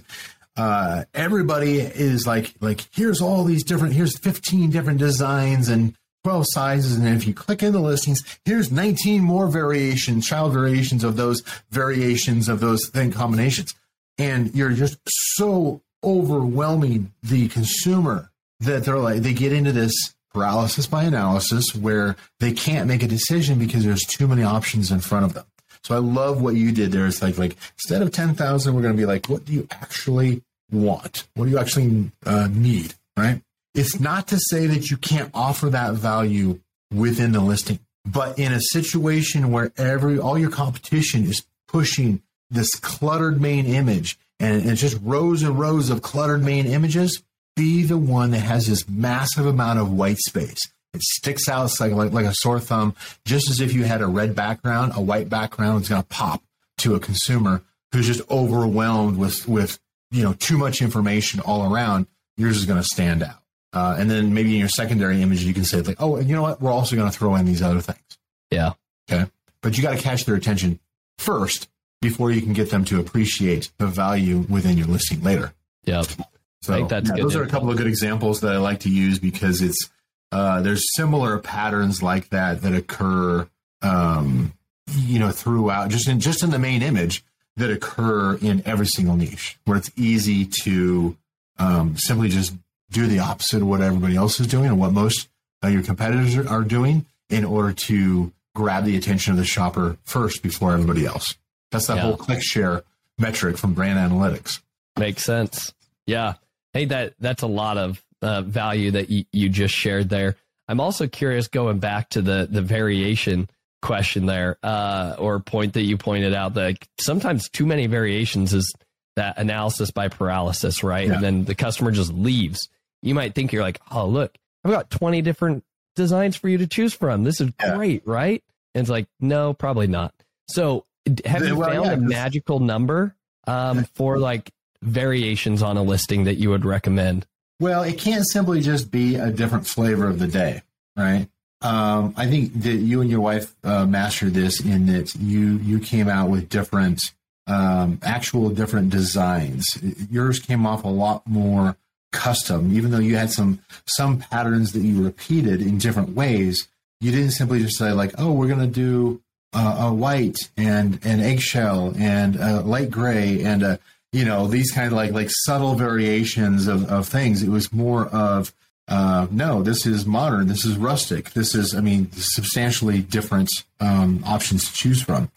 uh, everybody is like, like, here's all these different, here's 15 different designs and 12 sizes. And if you click in the listings, here's 19 more variations, child variations of those variations of those thing combinations. And you're just so overwhelming the consumer that they're like, they get into this paralysis by analysis where they can't make a decision because there's too many options in front of them. So I love what you did there. It's like like instead of ten thousand, we're going to be like, what do you actually want? What do you actually uh, need? Right? It's not to say that you can't offer that value within the listing, but in a situation where every all your competition is pushing this cluttered main image and it's just rows and rows of cluttered main images, be the one that has this massive amount of white space. It sticks out like, like, like a sore thumb, just as if you had a red background, a white background is going to pop to a consumer who's just overwhelmed with, with, you know, too much information all around. Yours is going to stand out. Uh, and then maybe in your secondary image, you can say like, oh, and you know what? We're also going to throw in these other things. Yeah. Okay. But you got to catch their attention first before you can get them to appreciate the value within your listing later. Yeah. So yeah, those are a couple of good examples that I like to use because it's uh, there's similar patterns like that that occur, um, you know, throughout just in just in the main image that occur in every single niche where it's easy to um, simply just do the opposite of what everybody else is doing and what most uh, your competitors are doing in order to grab the attention of the shopper first before everybody else. That's that yeah. whole click share metric from brand analytics. Makes sense. Yeah. Hey, that that's a lot of uh, value that y- you just shared there. I'm also curious going back to the the variation question there uh, or point that you pointed out that sometimes too many variations is that analysis by paralysis, right? Yeah. And then the customer just leaves. You might think you're like, oh, look, I've got 20 different designs for you to choose from. This is yeah. great, right? And it's like, no, probably not. So have you well, found yeah, a magical number um, for like variations on a listing that you would recommend? Well, it can't simply just be a different flavor of the day, right? Um, I think that you and your wife uh, mastered this in that you you came out with different um, actual different designs. Yours came off a lot more custom, even though you had some some patterns that you repeated in different ways. You didn't simply just say like, "Oh, we're going to do uh, a white and an eggshell and a light gray and a you know these kind of like like subtle variations of, of things. It was more of uh, no this is modern. This is rustic. This is i mean substantially different um, options to choose from.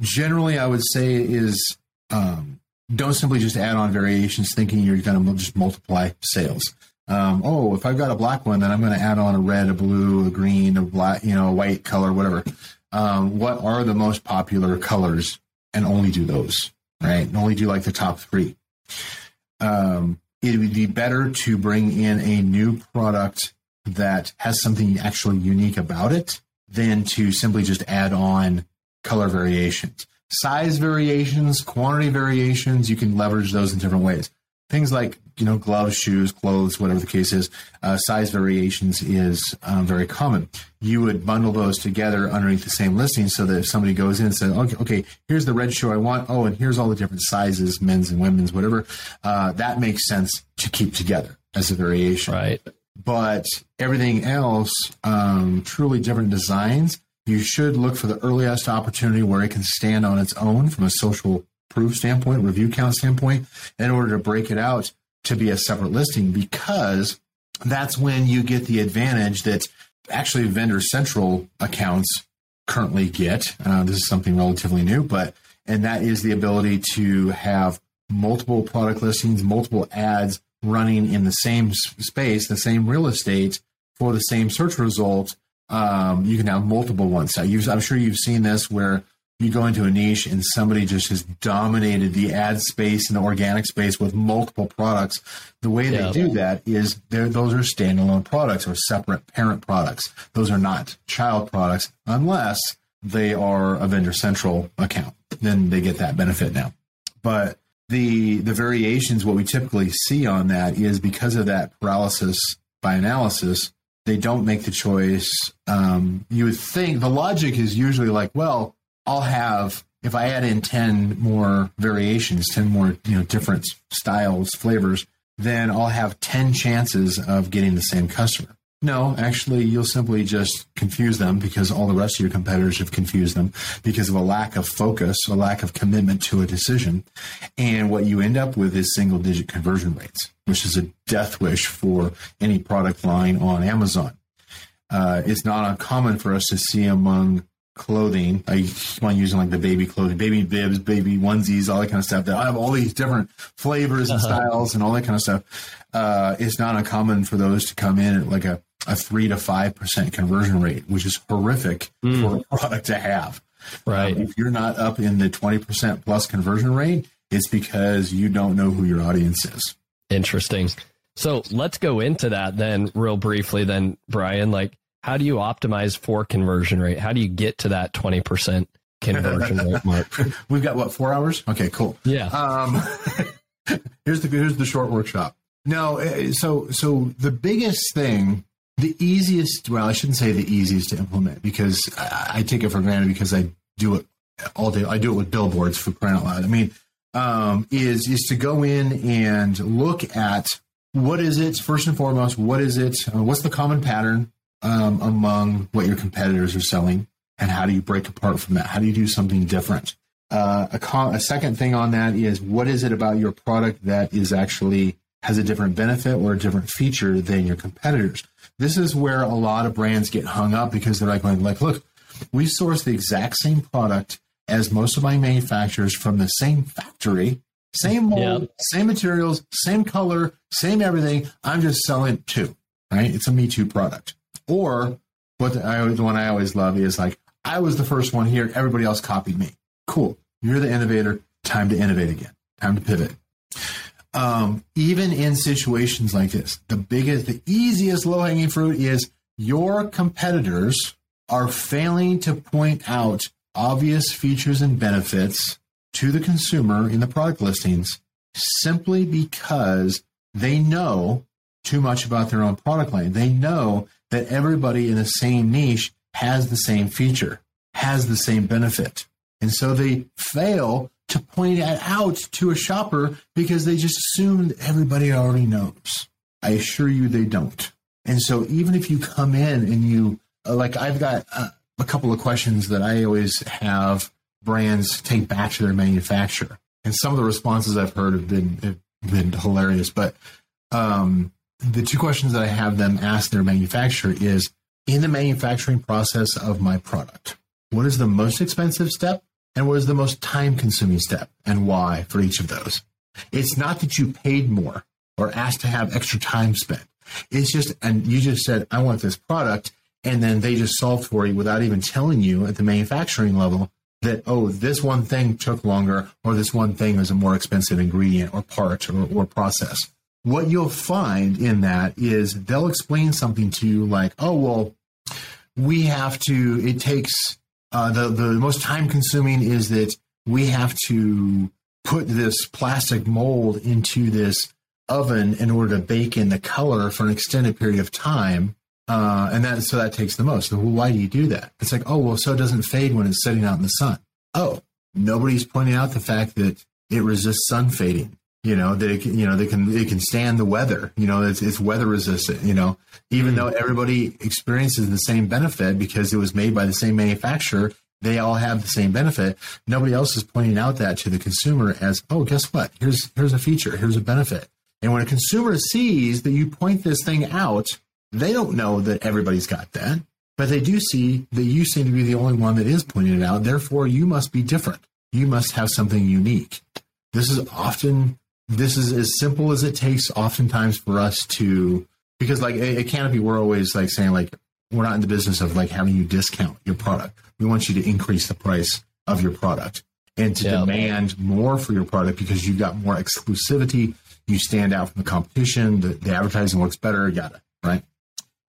Generally i would say is um, don't simply just add on variations thinking you're going to just multiply sales. Um, oh if i've got a black one then i'm going to add on a red a blue a green a black you know a white color whatever. Um, what are the most popular colors? And only do those, right? And only do like the top three. Um, it would be better to bring in a new product that has something actually unique about it than to simply just add on color variations. Size variations, quantity variations, you can leverage those in different ways things like you know gloves, shoes, clothes, whatever the case is, uh, size variations is um, very common. You would bundle those together underneath the same listing, so that if somebody goes in and says, "Okay, okay, here's the red shoe I want. Oh, and here's all the different sizes, men's and women's, whatever," uh, that makes sense to keep together as a variation. Right. But everything else, um, truly different designs. You should look for the earliest opportunity where it can stand on its own from a social proof standpoint, review count standpoint, in order to break it out to be a separate listing because that's when you get the advantage that actually vendor central accounts currently get. Uh, this is something relatively new, but and that is the ability to have multiple product listings, multiple ads running in the same space, the same real estate for the same search result. Um, you can have multiple ones. I'm sure you've seen this where you go into a niche and somebody just has dominated the ad space and the organic space with multiple products. The way yeah. they do that is those are standalone products or separate parent products. Those are not child products unless they are a vendor central account. Then they get that benefit now. But the the variations, what we typically see on that is because of that paralysis by analysis, they don't make the choice. Um, you would think the logic is usually like, well, I'll have if I add in 10 more variations, 10 more, you know, different styles, flavors, then I'll have 10 chances of getting the same customer. No, actually, you'll simply just confuse them because all the rest of your competitors have confused them because of a lack of focus, a lack of commitment to a decision. And what you end up with is single digit conversion rates, which is a death wish for any product line on Amazon. Uh, it's not uncommon for us to see among clothing. I keep on using like the baby clothing, baby bibs, baby onesies, all that kind of stuff. That I have all these different flavors and uh-huh. styles and all that kind of stuff. Uh, it's not uncommon for those to come in at like a, a three to five percent conversion rate, which is horrific mm. for a product to have. Right. Um, if you're not up in the twenty percent plus conversion rate, it's because you don't know who your audience is. Interesting. So let's go into that then, real briefly. Then, Brian, like how do you optimize for conversion rate? How do you get to that 20% conversion rate mark? We've got what, four hours? Okay, cool. Yeah. Um, here's the, here's the short workshop. No, eh, so, so the biggest thing, the easiest, well, I shouldn't say the easiest to implement because I, I take it for granted because I do it all day. I do it with billboards for crying out loud. I mean, um, is, is to go in and look at what is it first and foremost, what is it? Uh, what's the common pattern? Um, among what your competitors are selling, and how do you break apart from that? How do you do something different? Uh, a, con- a second thing on that is what is it about your product that is actually has a different benefit or a different feature than your competitors? This is where a lot of brands get hung up because they're like, like, look, we source the exact same product as most of my manufacturers from the same factory, same mold, yep. same materials, same color, same everything. I'm just selling two, right? It's a Me Too product. Or what the, I, the one I always love is like, I was the first one here. Everybody else copied me. Cool. You're the innovator. Time to innovate again. Time to pivot. Um, even in situations like this, the biggest, the easiest low hanging fruit is your competitors are failing to point out obvious features and benefits to the consumer in the product listings simply because they know too much about their own product line. They know that everybody in the same niche has the same feature, has the same benefit. And so they fail to point it out to a shopper because they just assume everybody already knows. I assure you they don't. And so even if you come in and you, uh, like, I've got uh, a couple of questions that I always have brands take back to their manufacturer. And some of the responses I've heard have been, have been hilarious. But um, the two questions that I have them ask their manufacturer is in the manufacturing process of my product, what is the most expensive step and what is the most time consuming step and why for each of those? It's not that you paid more or asked to have extra time spent. It's just, and you just said, I want this product. And then they just solved for you without even telling you at the manufacturing level that, oh, this one thing took longer or this one thing is a more expensive ingredient or part or, or process what you'll find in that is they'll explain something to you like, oh, well, we have to, it takes, uh, the, the most time consuming is that we have to put this plastic mold into this oven in order to bake in the color for an extended period of time. Uh, and that, so that takes the most. Well, why do you do that? It's like, oh, well, so it doesn't fade when it's sitting out in the sun. Oh, nobody's pointing out the fact that it resists sun fading you know they can you know they can they can stand the weather you know it's, it's weather resistant you know even hmm. though everybody experiences the same benefit because it was made by the same manufacturer they all have the same benefit. Nobody else is pointing out that to the consumer as oh guess what? Here's here's a feature. Here's a benefit. And when a consumer sees that you point this thing out they don't know that everybody's got that but they do see that you seem to be the only one that is pointing it out. Therefore you must be different. You must have something unique. This is often this is as simple as it takes oftentimes for us to because like a, a canopy we're always like saying like we're not in the business of like having you discount your product. We want you to increase the price of your product and to yeah. demand more for your product because you've got more exclusivity. You stand out from the competition. The, the advertising works better yada right?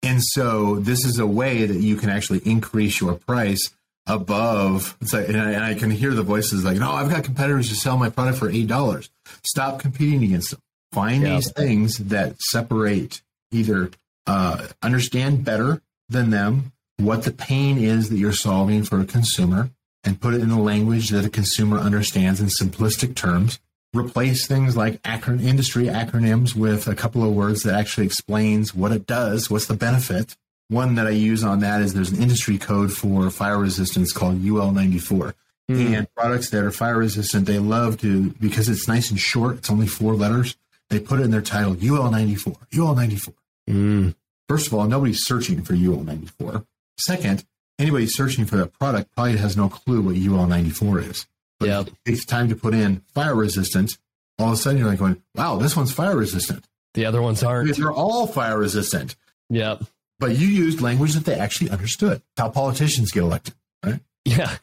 And so this is a way that you can actually increase your price above. It's like, and I, and I, can hear the voices like, "No, I've got competitors who sell my product for eight dollars. Stop competing against them. Find yeah. these things that separate either uh, understand better than them what the pain is that you're solving for a consumer, and put it in a language that a consumer understands in simplistic terms. Replace things like acron- industry acronyms with a couple of words that actually explains what it does, what's the benefit, one that I use on that is there's an industry code for fire resistance called UL94. Mm. And products that are fire resistant, they love to, because it's nice and short, it's only four letters, they put it in their title UL94, UL94. Mm. First of all, nobody's searching for UL94. Second, anybody searching for that product probably has no clue what UL94 is. But yep. it's time to put in fire resistant. All of a sudden, you're like going, wow, this one's fire resistant. The other ones aren't. They're all fire resistant. Yep but you used language that they actually understood. How politicians get elected, right? Yeah,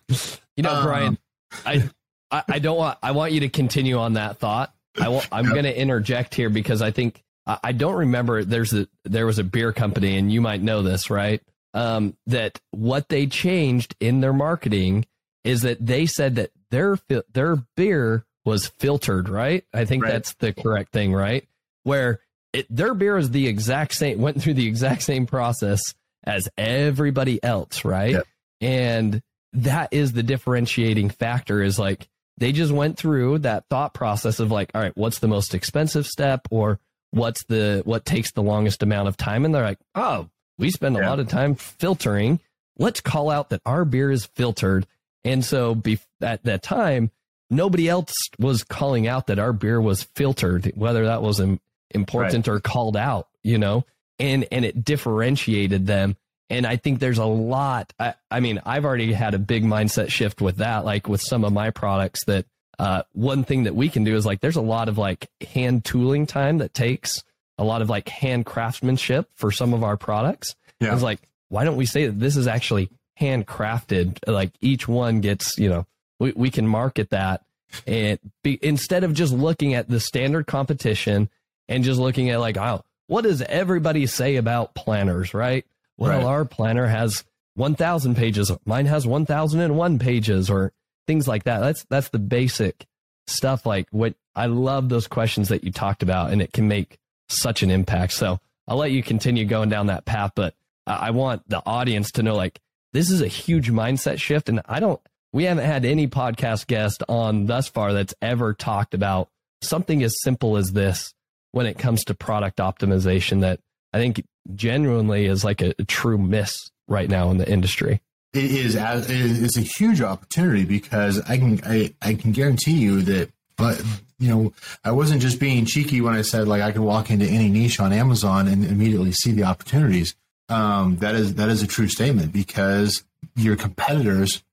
you know, um, Brian, I, I, I don't want I want you to continue on that thought. I I'm yep. going to interject here because I think I, I don't remember there's a there was a beer company and you might know this, right? Um, that what they changed in their marketing is that they said that their their beer was filtered, right? I think right. that's the correct thing, right? Where it, their beer is the exact same, went through the exact same process as everybody else, right? Yep. And that is the differentiating factor is like they just went through that thought process of like, all right, what's the most expensive step or what's the what takes the longest amount of time? And they're like, oh, we spend a yeah. lot of time filtering. Let's call out that our beer is filtered. And so be, at that time, nobody else was calling out that our beer was filtered, whether that was in, important right. or called out, you know, and, and it differentiated them. And I think there's a lot. I, I mean, I've already had a big mindset shift with that, like with some of my products that uh, one thing that we can do is like there's a lot of like hand tooling time that takes a lot of like hand craftsmanship for some of our products. Yeah. It's like, why don't we say that this is actually handcrafted? Like each one gets, you know, we, we can market that and be, instead of just looking at the standard competition and just looking at like, oh, what does everybody say about planners, right? Well, right. our planner has 1,000 pages. Mine has 1,001 pages or things like that. That's, that's the basic stuff. Like what I love those questions that you talked about and it can make such an impact. So I'll let you continue going down that path, but I want the audience to know like this is a huge mindset shift. And I don't, we haven't had any podcast guest on thus far that's ever talked about something as simple as this when it comes to product optimization that I think genuinely is like a, a true miss right now in the industry. It is it's a huge opportunity because I can I, I can guarantee you that but you know I wasn't just being cheeky when I said like I can walk into any niche on Amazon and immediately see the opportunities. Um, that is that is a true statement because your competitors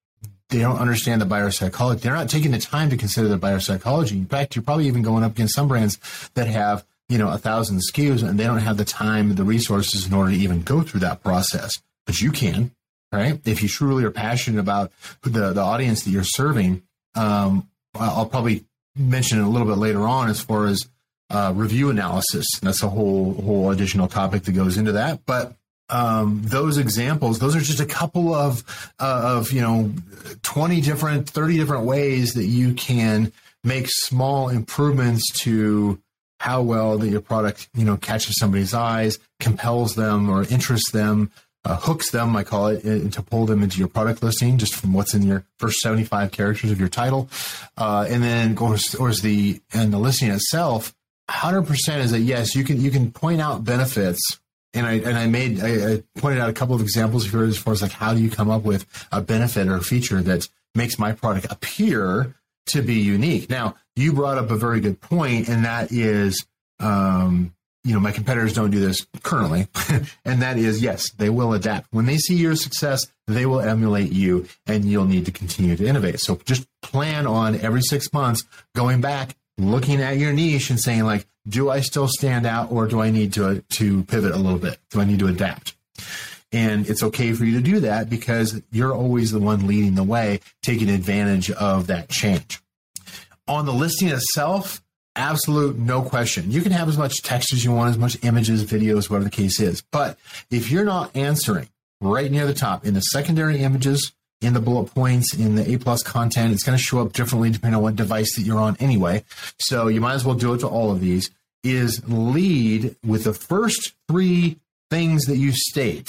they don't understand the buyer psychology. They're not taking the time to consider the buyer psychology. In fact, you're probably even going up against some brands that have you know a thousand SKUs and they don't have the time, the resources in order to even go through that process. But you can, right? If you truly are passionate about the the audience that you're serving, um, I'll probably mention it a little bit later on as far as uh, review analysis. That's a whole whole additional topic that goes into that, but um, those examples, those are just a couple of uh, of you know twenty different, thirty different ways that you can make small improvements to how well that your product you know catches somebody's eyes, compels them or interests them, uh, hooks them. I call it to pull them into your product listing just from what's in your first seventy five characters of your title, uh, and then goes towards the and the listing itself. Hundred percent is that yes, you can you can point out benefits and I and I made I, I, pointed out a couple of examples here as far as like how do you come up with a benefit or a feature that makes my product appear to be unique. Now you brought up a very good point, and that is, um, you know, my competitors don't do this currently, and that is yes, they will adapt when they see your success, they will emulate you, and you'll need to continue to innovate. So just plan on every six months going back looking at your niche and saying like, do I still stand out or do I need to, to pivot a little bit? Do I need to adapt? And it's okay for you to do that because you're always the one leading the way, taking advantage of that change. On the listing itself, absolute no question. You can have as much text as you want, as much images, videos, whatever the case is. But if you're not answering right near the top in the secondary images, in the bullet points in the A plus content. It's going to show up differently depending on what device that you're on anyway. So you might as well do it to all of these. Is lead with the first three things that you state,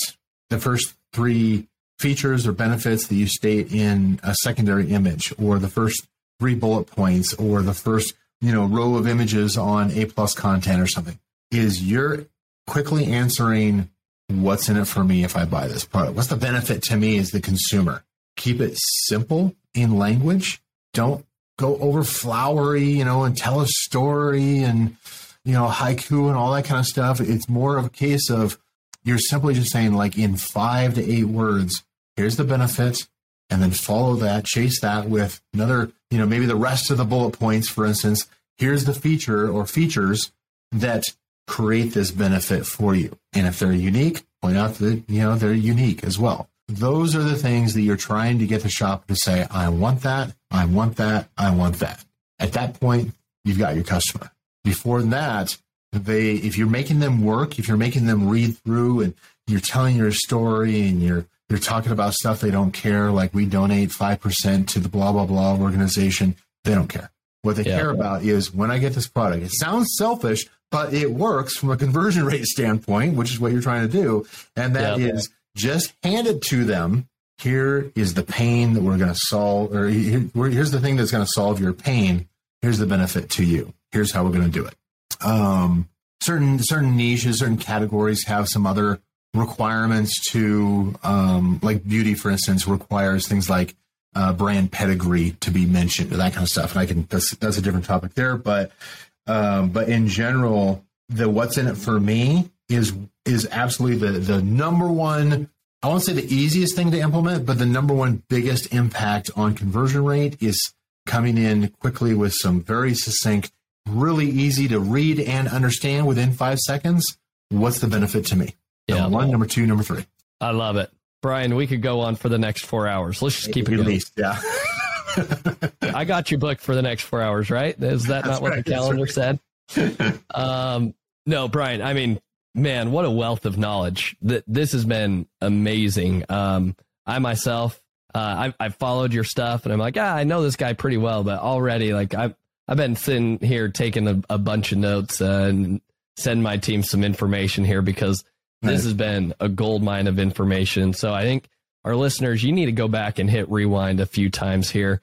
the first three features or benefits that you state in a secondary image, or the first three bullet points, or the first you know row of images on A plus content or something. Is you're quickly answering what's in it for me if I buy this product? What's the benefit to me as the consumer? keep it simple in language. Don't go over flowery, you know, and tell a story and, you know, haiku and all that kind of stuff. It's more of a case of you're simply just saying, like, in five to eight words, here's the benefit, and then follow that, chase that with another, you know, maybe the rest of the bullet points, for instance. Here's the feature or features that create this benefit for you. And if they're unique, point out that, you know, they're unique as well. Those are the things that you're trying to get the shopper to say, I want that, I want that, I want that. At that point, you've got your customer. Before that, they if you're making them work, if you're making them read through and you're telling your story and you're you're talking about stuff they don't care, like we donate five percent to the blah blah blah organization, they don't care. What they yeah. care about is when I get this product. It sounds selfish, but it works from a conversion rate standpoint, which is what you're trying to do. And that yeah. is just hand it to them. Here is the pain that we're going to solve, or here's the thing that's going to solve your pain. Here's the benefit to you. Here's how we're going to do it. Um, certain certain niches, certain categories have some other requirements to, um, like beauty, for instance, requires things like uh, brand pedigree to be mentioned, that kind of stuff. And I can that's that's a different topic there, but um, but in general, the what's in it for me is is absolutely the the number one I won't say the easiest thing to implement, but the number one biggest impact on conversion rate is coming in quickly with some very succinct, really easy to read and understand within five seconds. What's the benefit to me? Yeah. Number one, number two, number three. I love it. Brian, we could go on for the next four hours. Let's just keep it At going. least, yeah. I got you booked for the next four hours, right? Is that That's not what the calendar right. said? um, no, Brian. I mean, man, what a wealth of knowledge! That this has been amazing. Um, I myself, uh, I've, I've followed your stuff, and I'm like, ah, I know this guy pretty well, but already, like, I've I've been sitting here taking a, a bunch of notes uh, and send my team some information here because this has been a gold mine of information. So I think our listeners, you need to go back and hit rewind a few times here.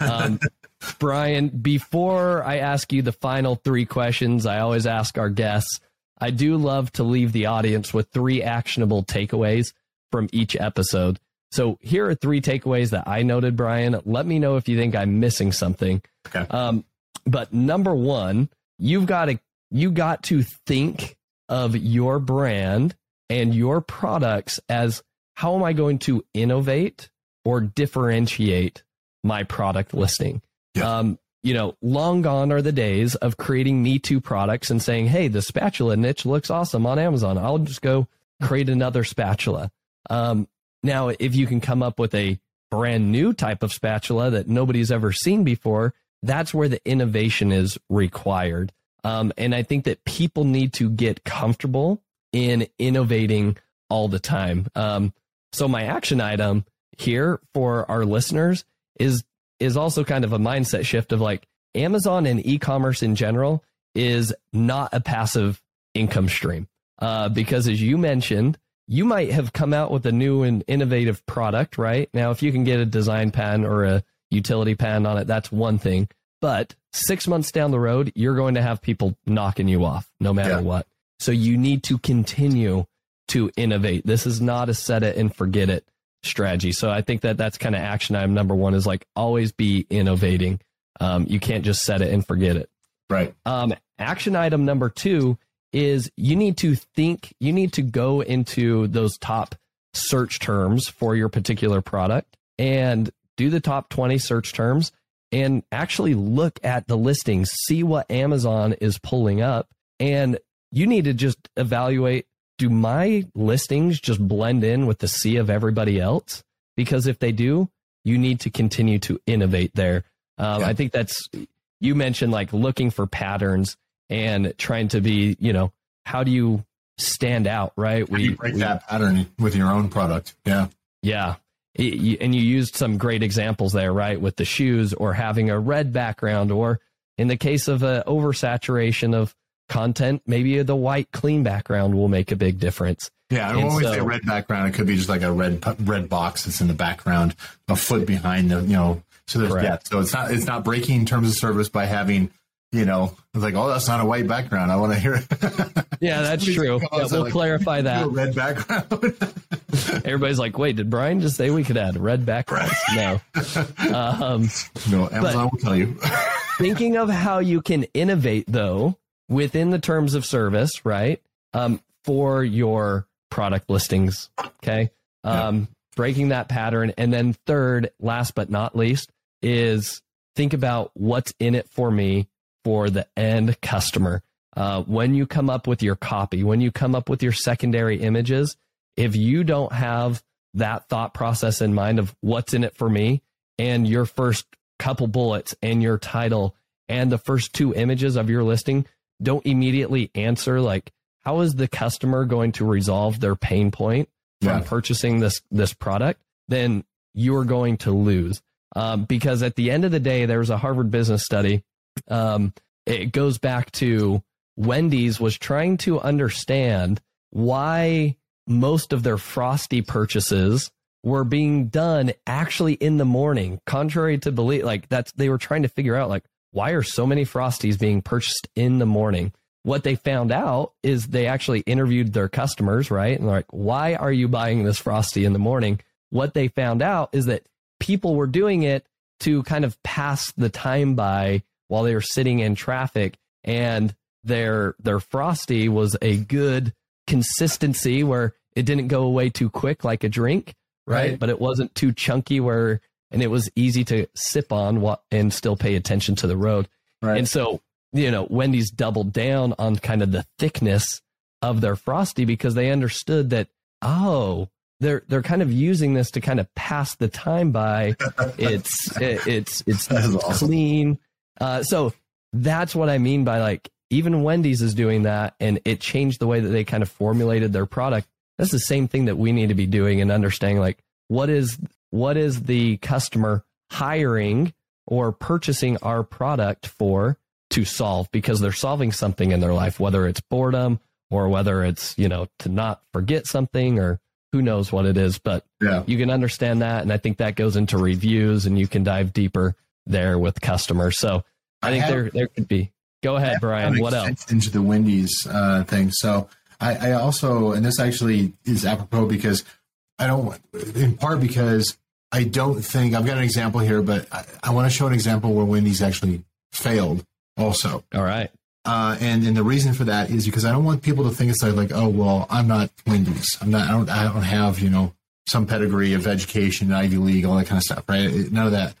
Um, Brian, before I ask you the final three questions, I always ask our guests. I do love to leave the audience with three actionable takeaways from each episode. So here are three takeaways that I noted, Brian. Let me know if you think I'm missing something. Okay. Um, but number one, you've got to you got to think of your brand and your products as how am I going to innovate or differentiate my product listing? Yeah. Um, you know, long gone are the days of creating Me Too products and saying, hey, the spatula niche looks awesome on Amazon. I'll just go create another spatula. Um, now, if you can come up with a brand new type of spatula that nobody's ever seen before, that's where the innovation is required. Um, and I think that people need to get comfortable in innovating all the time. Um, so my action item here for our listeners is is also kind of a mindset shift of like Amazon and e-commerce in general is not a passive income stream. Uh, because as you mentioned, you might have come out with a new and innovative product, right? Now, if you can get a design patent or a utility patent on it, that's one thing. But six months down the road, you're going to have people knocking you off no matter Yeah. what. So you need to continue to innovate. This is not a set it and forget it strategy. So I think that that's kind of action item number one is like always be innovating. Um, you can't just set it and forget it. Right. Um, action item number two is you need to think, you need to go into those top search terms for your particular product and do the top 20 search terms and actually look at the listings, see what Amazon is pulling up. And you need to just evaluate do my listings just blend in with the sea of everybody else? Because if they do, you need to continue to innovate there. Um, Yeah. I think that's, you mentioned like looking for patterns and trying to be, you know, how do you stand out, right? How you break that pattern with your own product? Yeah. yeah. And you used some great examples there, right? With the shoes or having a red background, or in the case of a oversaturation of content, maybe the white clean background will make a big difference. Yeah, and we so- say red background, it could be just like a red red box that's in the background, a foot behind the, you know. So there's Correct. yeah, so it's not it's not breaking terms of service by having, you know, it's like oh that's not a white background. I want to hear. it. Yeah, that's true. Yeah, we'll like, clarify that. red background. Everybody's like, wait, did Brian just say we could add red backgrounds? No. Um, no, Amazon will tell you. thinking of how you can innovate though within the terms of service right um, for your product listings okay um, breaking that pattern and then third last but not least is think about what's in it for me for the end customer. Uh, when you come up with your copy when you come up with your secondary images if you don't have that thought process in mind of what's in it for me and your first couple bullets and your title and the first two images of your listing don't immediately answer like how is the customer going to resolve their pain point from Yeah. purchasing this this product? Then you're going to lose. Um, because at the end of the day there was a harvard business study um, it goes back to wendy's was trying to understand why most of their frosty purchases were being done actually in the morning contrary to believe like that's they were trying to figure out like why are so many frosties being purchased in the morning? What they found out is they actually interviewed their customers right? And they're like why are you buying this frosty in the morning? What they found out is that people were doing it to kind of pass the time by while they were sitting in traffic and their their frosty was a good consistency where it didn't go away too quick like a drink, right? right. But it wasn't too chunky where and it was easy to sip on what and still pay attention to the road. Right. And so, you know, Wendy's doubled down on kind of the thickness of their frosty because they understood that oh, they're they're kind of using this to kind of pass the time by. it's it, it's it's awesome. clean. Uh, so that's what I mean by like even Wendy's is doing that, and it changed the way that they kind of formulated their product. That's the same thing that we need to be doing and understanding like what is what is the customer hiring or purchasing our product for to solve because they're solving something in their life, whether it's boredom or whether it's, you know, to not forget something or who knows what it is. But yeah. you can understand that. And I think that goes into reviews and you can dive deeper there with customers. So I, I think have, there there could be. Go ahead, Brian. What else? Into the Wendy's uh, thing. So I, I also, and this actually is apropos because I don't, in part because I don't think I've got an example here, but I, I want to show an example where Wendy's actually failed also. All right. Uh, and and the reason for that is because I don't want people to think it's like, like oh well I'm not Wendy's I'm not I don't I don't have you know some pedigree of education Ivy League all that kind of stuff right none of that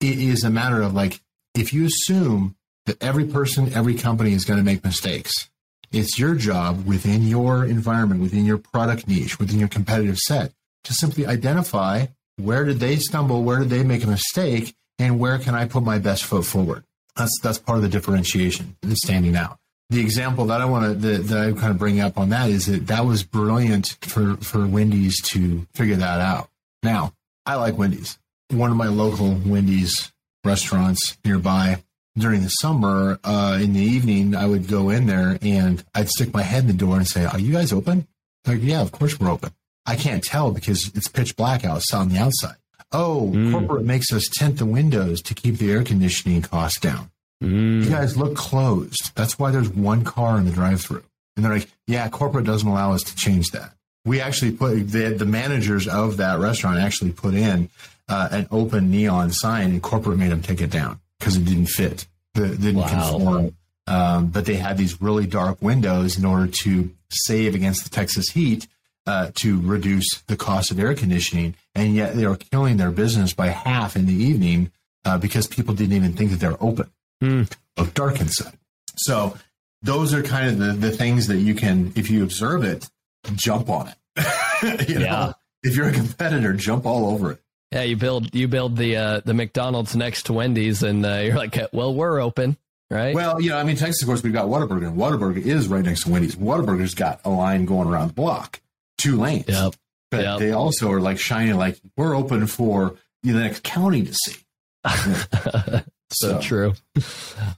it is a matter of like if you assume that every person every company is going to make mistakes it's your job within your environment within your product niche within your competitive set to simply identify where did they stumble where did they make a mistake and where can I put my best foot forward that's that's part of the differentiation, and standing out. The example that I want to that, that I kind of bring up on that is that that was brilliant for for Wendy's to figure that out. Now, I like Wendy's. One of my local Wendy's restaurants nearby during the summer, uh, in the evening, I would go in there and I'd stick my head in the door and say, "Are you guys open?" Like, yeah, of course we're open. I can't tell because it's pitch black out on the outside. Oh, mm. corporate makes us tint the windows to keep the air conditioning costs down. Mm. You guys look closed. That's why there's one car in the drive-through. And they're like, yeah, corporate doesn't allow us to change that. We actually put the, the managers of that restaurant actually put in uh, an open neon sign, and corporate made them take it down because it didn't fit. It didn't wow. conform. Um, but they had these really dark windows in order to save against the Texas heat uh, to reduce the cost of air conditioning, and yet they were killing their business by half in the evening uh, because people didn't even think that they're open, mm. of dark inside. So those are kind of the, the things that you can, if you observe it, jump on it. you yeah. Know? If you're a competitor, jump all over it. Yeah, you build you build the uh, the McDonald's next to Wendy's, and uh, you're like, well, we're open, right? Well, you know, I mean, Texas, of course, we've got Whataburger, and Whataburger is right next to Wendy's. Whataburger's got a line going around the block two lanes. Yep. But yep. they also are like shining like we're open for the next county to see. so, so, true.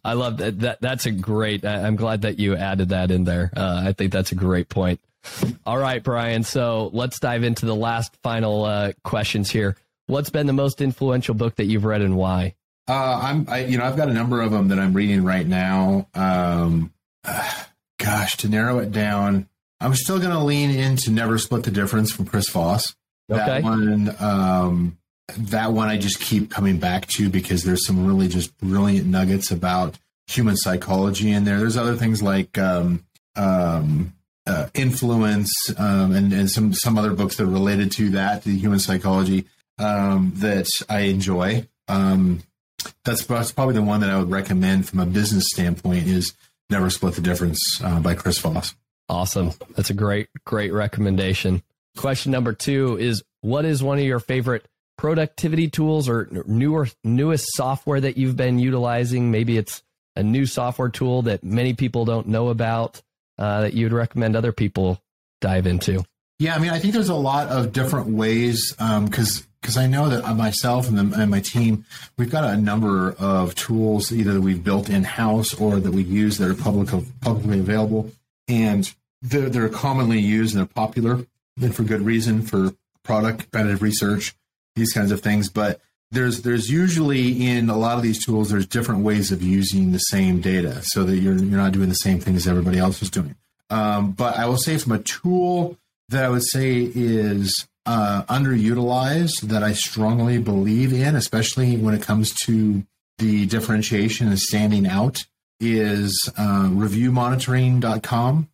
I love that. that that's a great. I'm glad that you added that in there. Uh, I think that's a great point. All right, Brian. So let's dive into the last final uh, questions here. What's been the most influential book that you've read and why? Uh, I'm, I, you know, I've got a number of them that I'm reading right now. Um, gosh, to narrow it down, I'm still going to lean into Never Split the Difference from Chris Voss. Okay. That one, um, that one I just keep coming back to because there's some really just brilliant nuggets about human psychology in there. There's other things like um, um, uh, influence um, and, and some some other books that are related to that, the human psychology um, that I enjoy. Um, that's, that's probably the one that I would recommend from a business standpoint is Never Split the Difference uh, by Chris Voss. Awesome. That's a great, great recommendation. Question number two is what is one of your favorite productivity tools or newer, newest software that you've been utilizing? Maybe it's a new software tool that many people don't know about uh, that you'd recommend other people dive into. Yeah, I mean, I think there's a lot of different ways because um, because I know that myself and, the, and, my team, we've got a number of tools either that we've built in house or that we use that are public publicly available and they're, they're commonly used and they're popular and for good reason for product competitive research, these kinds of things. But there's there's usually in a lot of these tools there's different ways of using the same data so that you're you're not doing the same thing as everybody else is doing. Um, but I will say from a tool that I would say is uh, underutilized that I strongly believe in, especially when it comes to the differentiation and standing out, is uh, reviewmonitoring.com.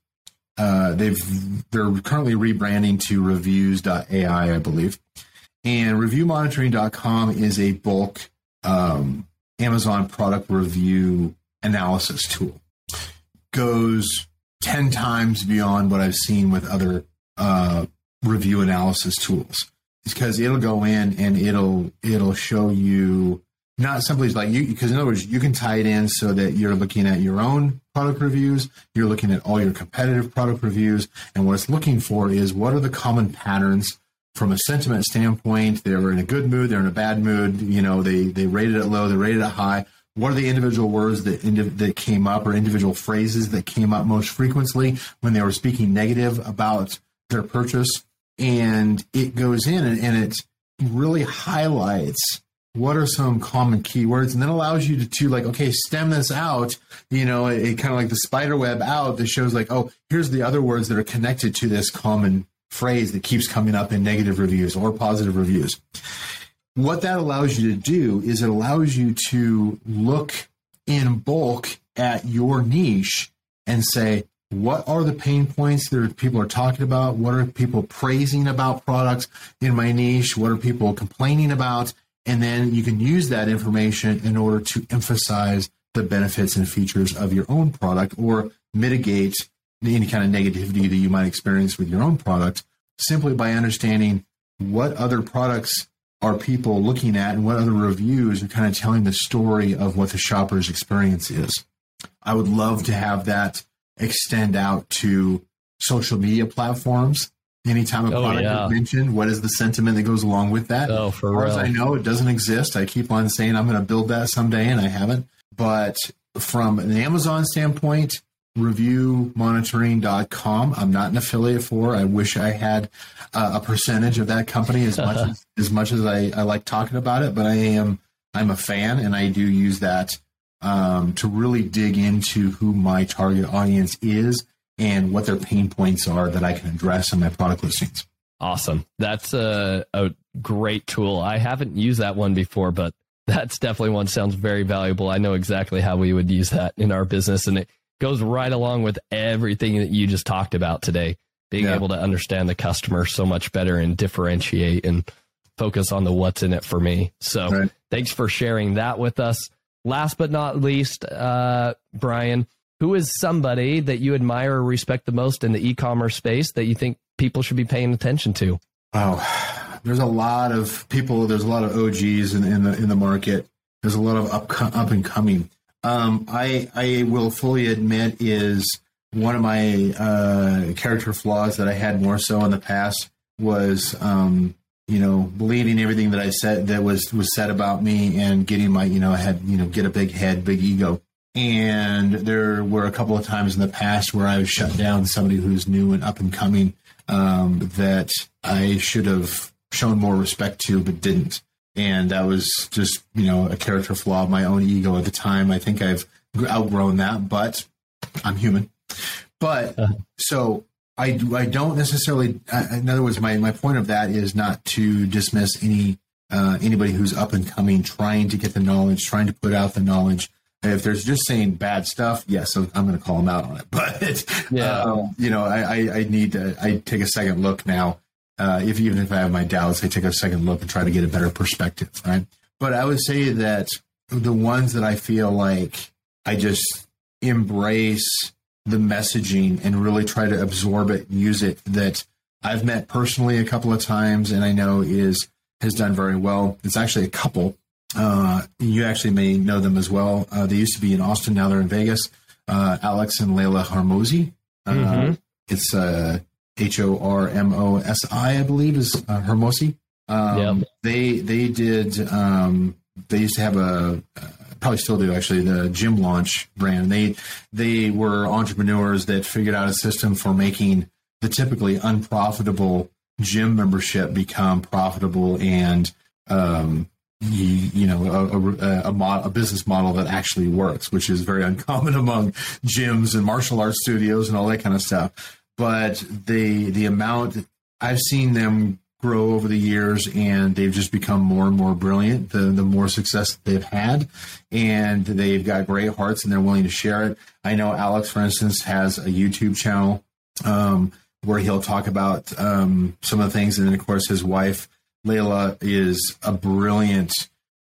Uh, they've they're currently rebranding to reviews.ai, I believe. And reviewmonitoring.com is a bulk um, Amazon product review analysis tool. Goes 10 times beyond what I've seen with other uh, review analysis tools. Because it'll go in and it'll it'll show you not simply like you because in other words you can tie it in so that you're looking at your own product reviews you're looking at all your competitive product reviews and what it's looking for is what are the common patterns from a sentiment standpoint they're in a good mood they're in a bad mood you know they they rated it low they rated it high what are the individual words that that came up or individual phrases that came up most frequently when they were speaking negative about their purchase and it goes in and, and it really highlights what are some common keywords and then allows you to, to like okay stem this out you know it, it kind of like the spider web out that shows like oh here's the other words that are connected to this common phrase that keeps coming up in negative reviews or positive reviews. What that allows you to do is it allows you to look in bulk at your niche and say what are the pain points that people are talking about? What are people praising about products in my niche? What are people complaining about? And then you can use that information in order to emphasize the benefits and features of your own product or mitigate any kind of negativity that you might experience with your own product simply by understanding what other products are people looking at and what other reviews are kind of telling the story of what the shopper's experience is. I would love to have that extend out to social media platforms Anytime a oh, product yeah. is mentioned, what is the sentiment that goes along with that? Oh, for as far real. as I know, it doesn't exist. I keep on saying I'm going to build that someday, and I haven't. But from an Amazon standpoint, reviewmonitoring.com, I'm not an affiliate for. I wish I had uh, a percentage of that company as much as, as much as I, I like talking about it, but I am I'm a fan, and I do use that um, to really dig into who my target audience is and what their pain points are that I can address in my product listings. Awesome. That's a, a great tool. I haven't used that one before, but that's definitely one sounds very valuable. I know exactly how we would use that in our business, and it goes right along with everything that you just talked about today. Being yeah. able to understand the customer so much better and differentiate and focus on the what's in it for me. So, right. thanks for sharing that with us. Last but not least, uh, Brian, who is somebody that you admire or respect the most in the e-commerce space that you think people should be paying attention to? Oh, there's a lot of people. There's a lot of OGs in, in the in the market. There's a lot of up up and coming. Um, I I will fully admit is one of my uh, character flaws that I had more so in the past was um, you know believing everything that I said that was was said about me and getting my you know I had you know get a big head, big ego. And there were a couple of times in the past where I was shut down somebody who's new and up and coming um, that I should have shown more respect to, but didn't. And that was just, you know, a character flaw of my own ego at the time. I think I've outgrown that, but I'm human. But uh-huh. so I, I don't necessarily, in other words, my, my point of that is not to dismiss any uh, anybody who's up and coming, trying to get the knowledge, trying to put out the knowledge. If there's just saying bad stuff, yes, I'm going to call them out on it. But yeah, um, you know, I, I, I, need to. I take a second look now. Uh, if even if I have my doubts, I take a second look and try to get a better perspective. Right. But I would say that the ones that I feel like I just embrace the messaging and really try to absorb it, and use it. That I've met personally a couple of times, and I know is has done very well. It's actually a couple uh, you actually may know them as well. Uh, they used to be in Austin. Now they're in Vegas. Uh, Alex and Layla Hormozi. Uh, mm-hmm. It's uh, H O R M O S I, I believe, is uh, Hormozi. Um, yep. They they did. Um, they used to have a probably still do actually the gym launch brand. They they were entrepreneurs that figured out a system for making the typically unprofitable gym membership become profitable and um, you, you know a, a, a, mod, a, business model that actually works, which is very uncommon among gyms and martial arts studios and all that kind of stuff. But the the amount I've seen them grow over the years, and they've just become more and more brilliant. The the more success they've had, and they've got great hearts, and they're willing to share it. I know Alex, for instance, has a YouTube channel um, where he'll talk about um, some of the things. And then, of course, his wife, Layla, is a brilliant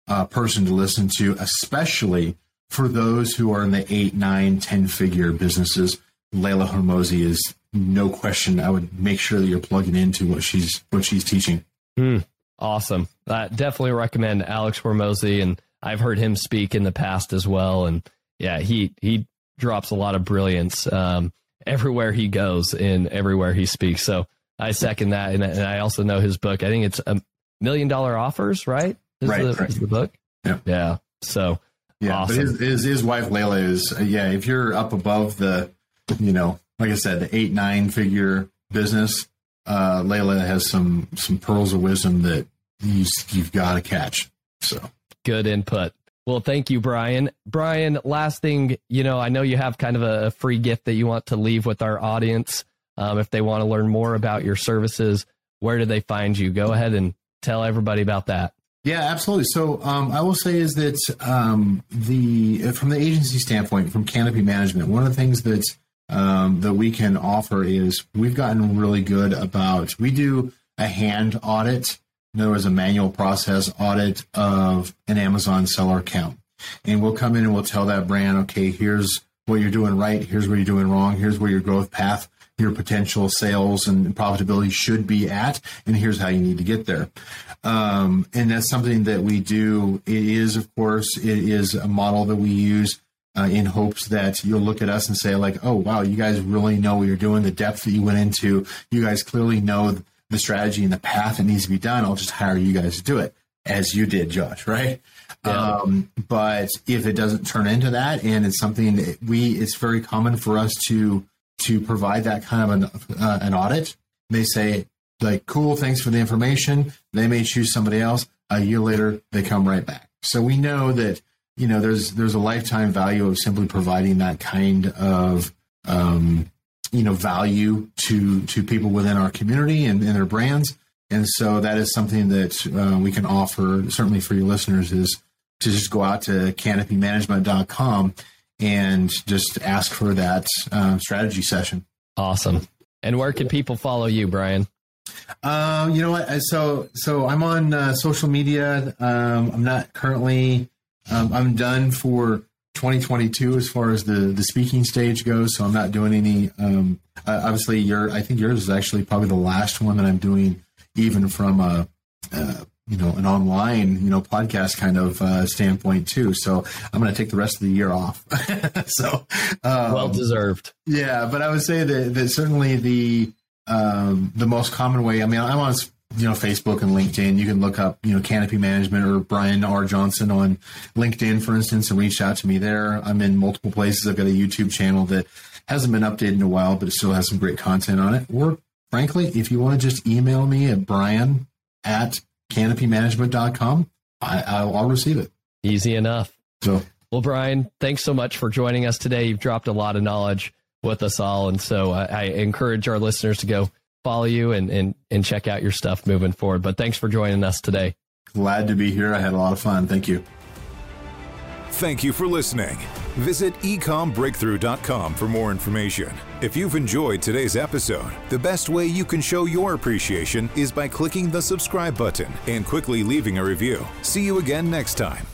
uh, person to listen to, especially for those who are in the eight, nine, 10 figure businesses. Layla Hormozi is no question. I would make sure that you're plugging into what she's what she's teaching. Mm, awesome. I definitely recommend Alex Hormozi, and I've heard him speak in the past as well. And yeah, he he drops a lot of brilliance um, everywhere he goes and everywhere he speaks. So I second that, and, and, I also know his book. I think it's a million dollar offers, right? Is right, the, right. Is the book. Yeah. Yeah. So yeah, awesome. but his, his, his wife Layla is yeah. If you're up above the, you know, like I said, the eight nine figure business, uh, Layla has some some pearls of wisdom that you, you've got to catch. So good input. Well, thank you, Brian. Brian, last thing, you know, I know you have kind of a free gift that you want to leave with our audience. Um, if they want to learn more about your services, where do they find you? Go ahead and tell everybody about that. Yeah, absolutely. So um, I will say is that um, the from the agency standpoint, from Canopy Management, one of the things that um, that we can offer is we've gotten really good about we do a hand audit In other words, a manual process audit of an Amazon seller account. And we'll come in and we'll tell that brand, okay, here's what you're doing right, here's what you're doing wrong, here's where your growth path, your potential sales and profitability should be at, and here's how you need to get there. Um, and that's something that we do. It is, of course, it is a model that we use uh, in hopes that you'll look at us and say, like, oh, wow, you guys really know what you're doing, the depth that you went into. You guys clearly know the strategy and the path that needs to be done, I'll just hire you guys to do it, as you did, Josh, right? Yeah. Um, but if it doesn't turn into that, and it's something that we, it's very common for us to to provide that kind of an uh, an audit. They say like, "Cool, thanks for the information." They may choose somebody else. A year later, they come right back. So we know that you know there's there's a lifetime value of simply providing that kind of um, you know value to to people within our community and, and their brands. And so that is something that uh, we can offer certainly for your listeners is to just go out to canopymanagement.com and just ask for that uh, strategy session. Awesome. And where can people follow you brian? Um, you know what? So so i'm on uh, social media. Um, i'm not currently um, i'm done for 2022 as far as the the speaking stage goes. So I'm not doing any. Um, obviously, your I think yours is actually probably the last one that I'm doing, even from a, a you know an online you know podcast kind of uh, standpoint too. So I'm going to take the rest of the year off. so um, well deserved. Yeah, but I would say that, that certainly the um, the most common way. I mean, I'm on you know, Facebook and LinkedIn. You can look up, you know, Canopy Management or Brian R. Johnson on LinkedIn, for instance, and reach out to me there. I'm in multiple places. I've got a YouTube channel that hasn't been updated in a while, but it still has some great content on it. Or frankly, if you want to just email me at brian at canopymanagement.com, I, I'll, I'll receive it. Easy enough. So, well, Brian, thanks so much for joining us today. You've dropped a lot of knowledge with us all. And so I, I encourage our listeners to go follow you and, and, and check out your stuff moving forward. But thanks for joining us today. Glad to be here. I had a lot of fun. Thank you. Thank you for listening. Visit ecommbreakthrough.com for more information. If you've enjoyed today's episode, the best way you can show your appreciation is by clicking the subscribe button and quickly leaving a review. See you again next time.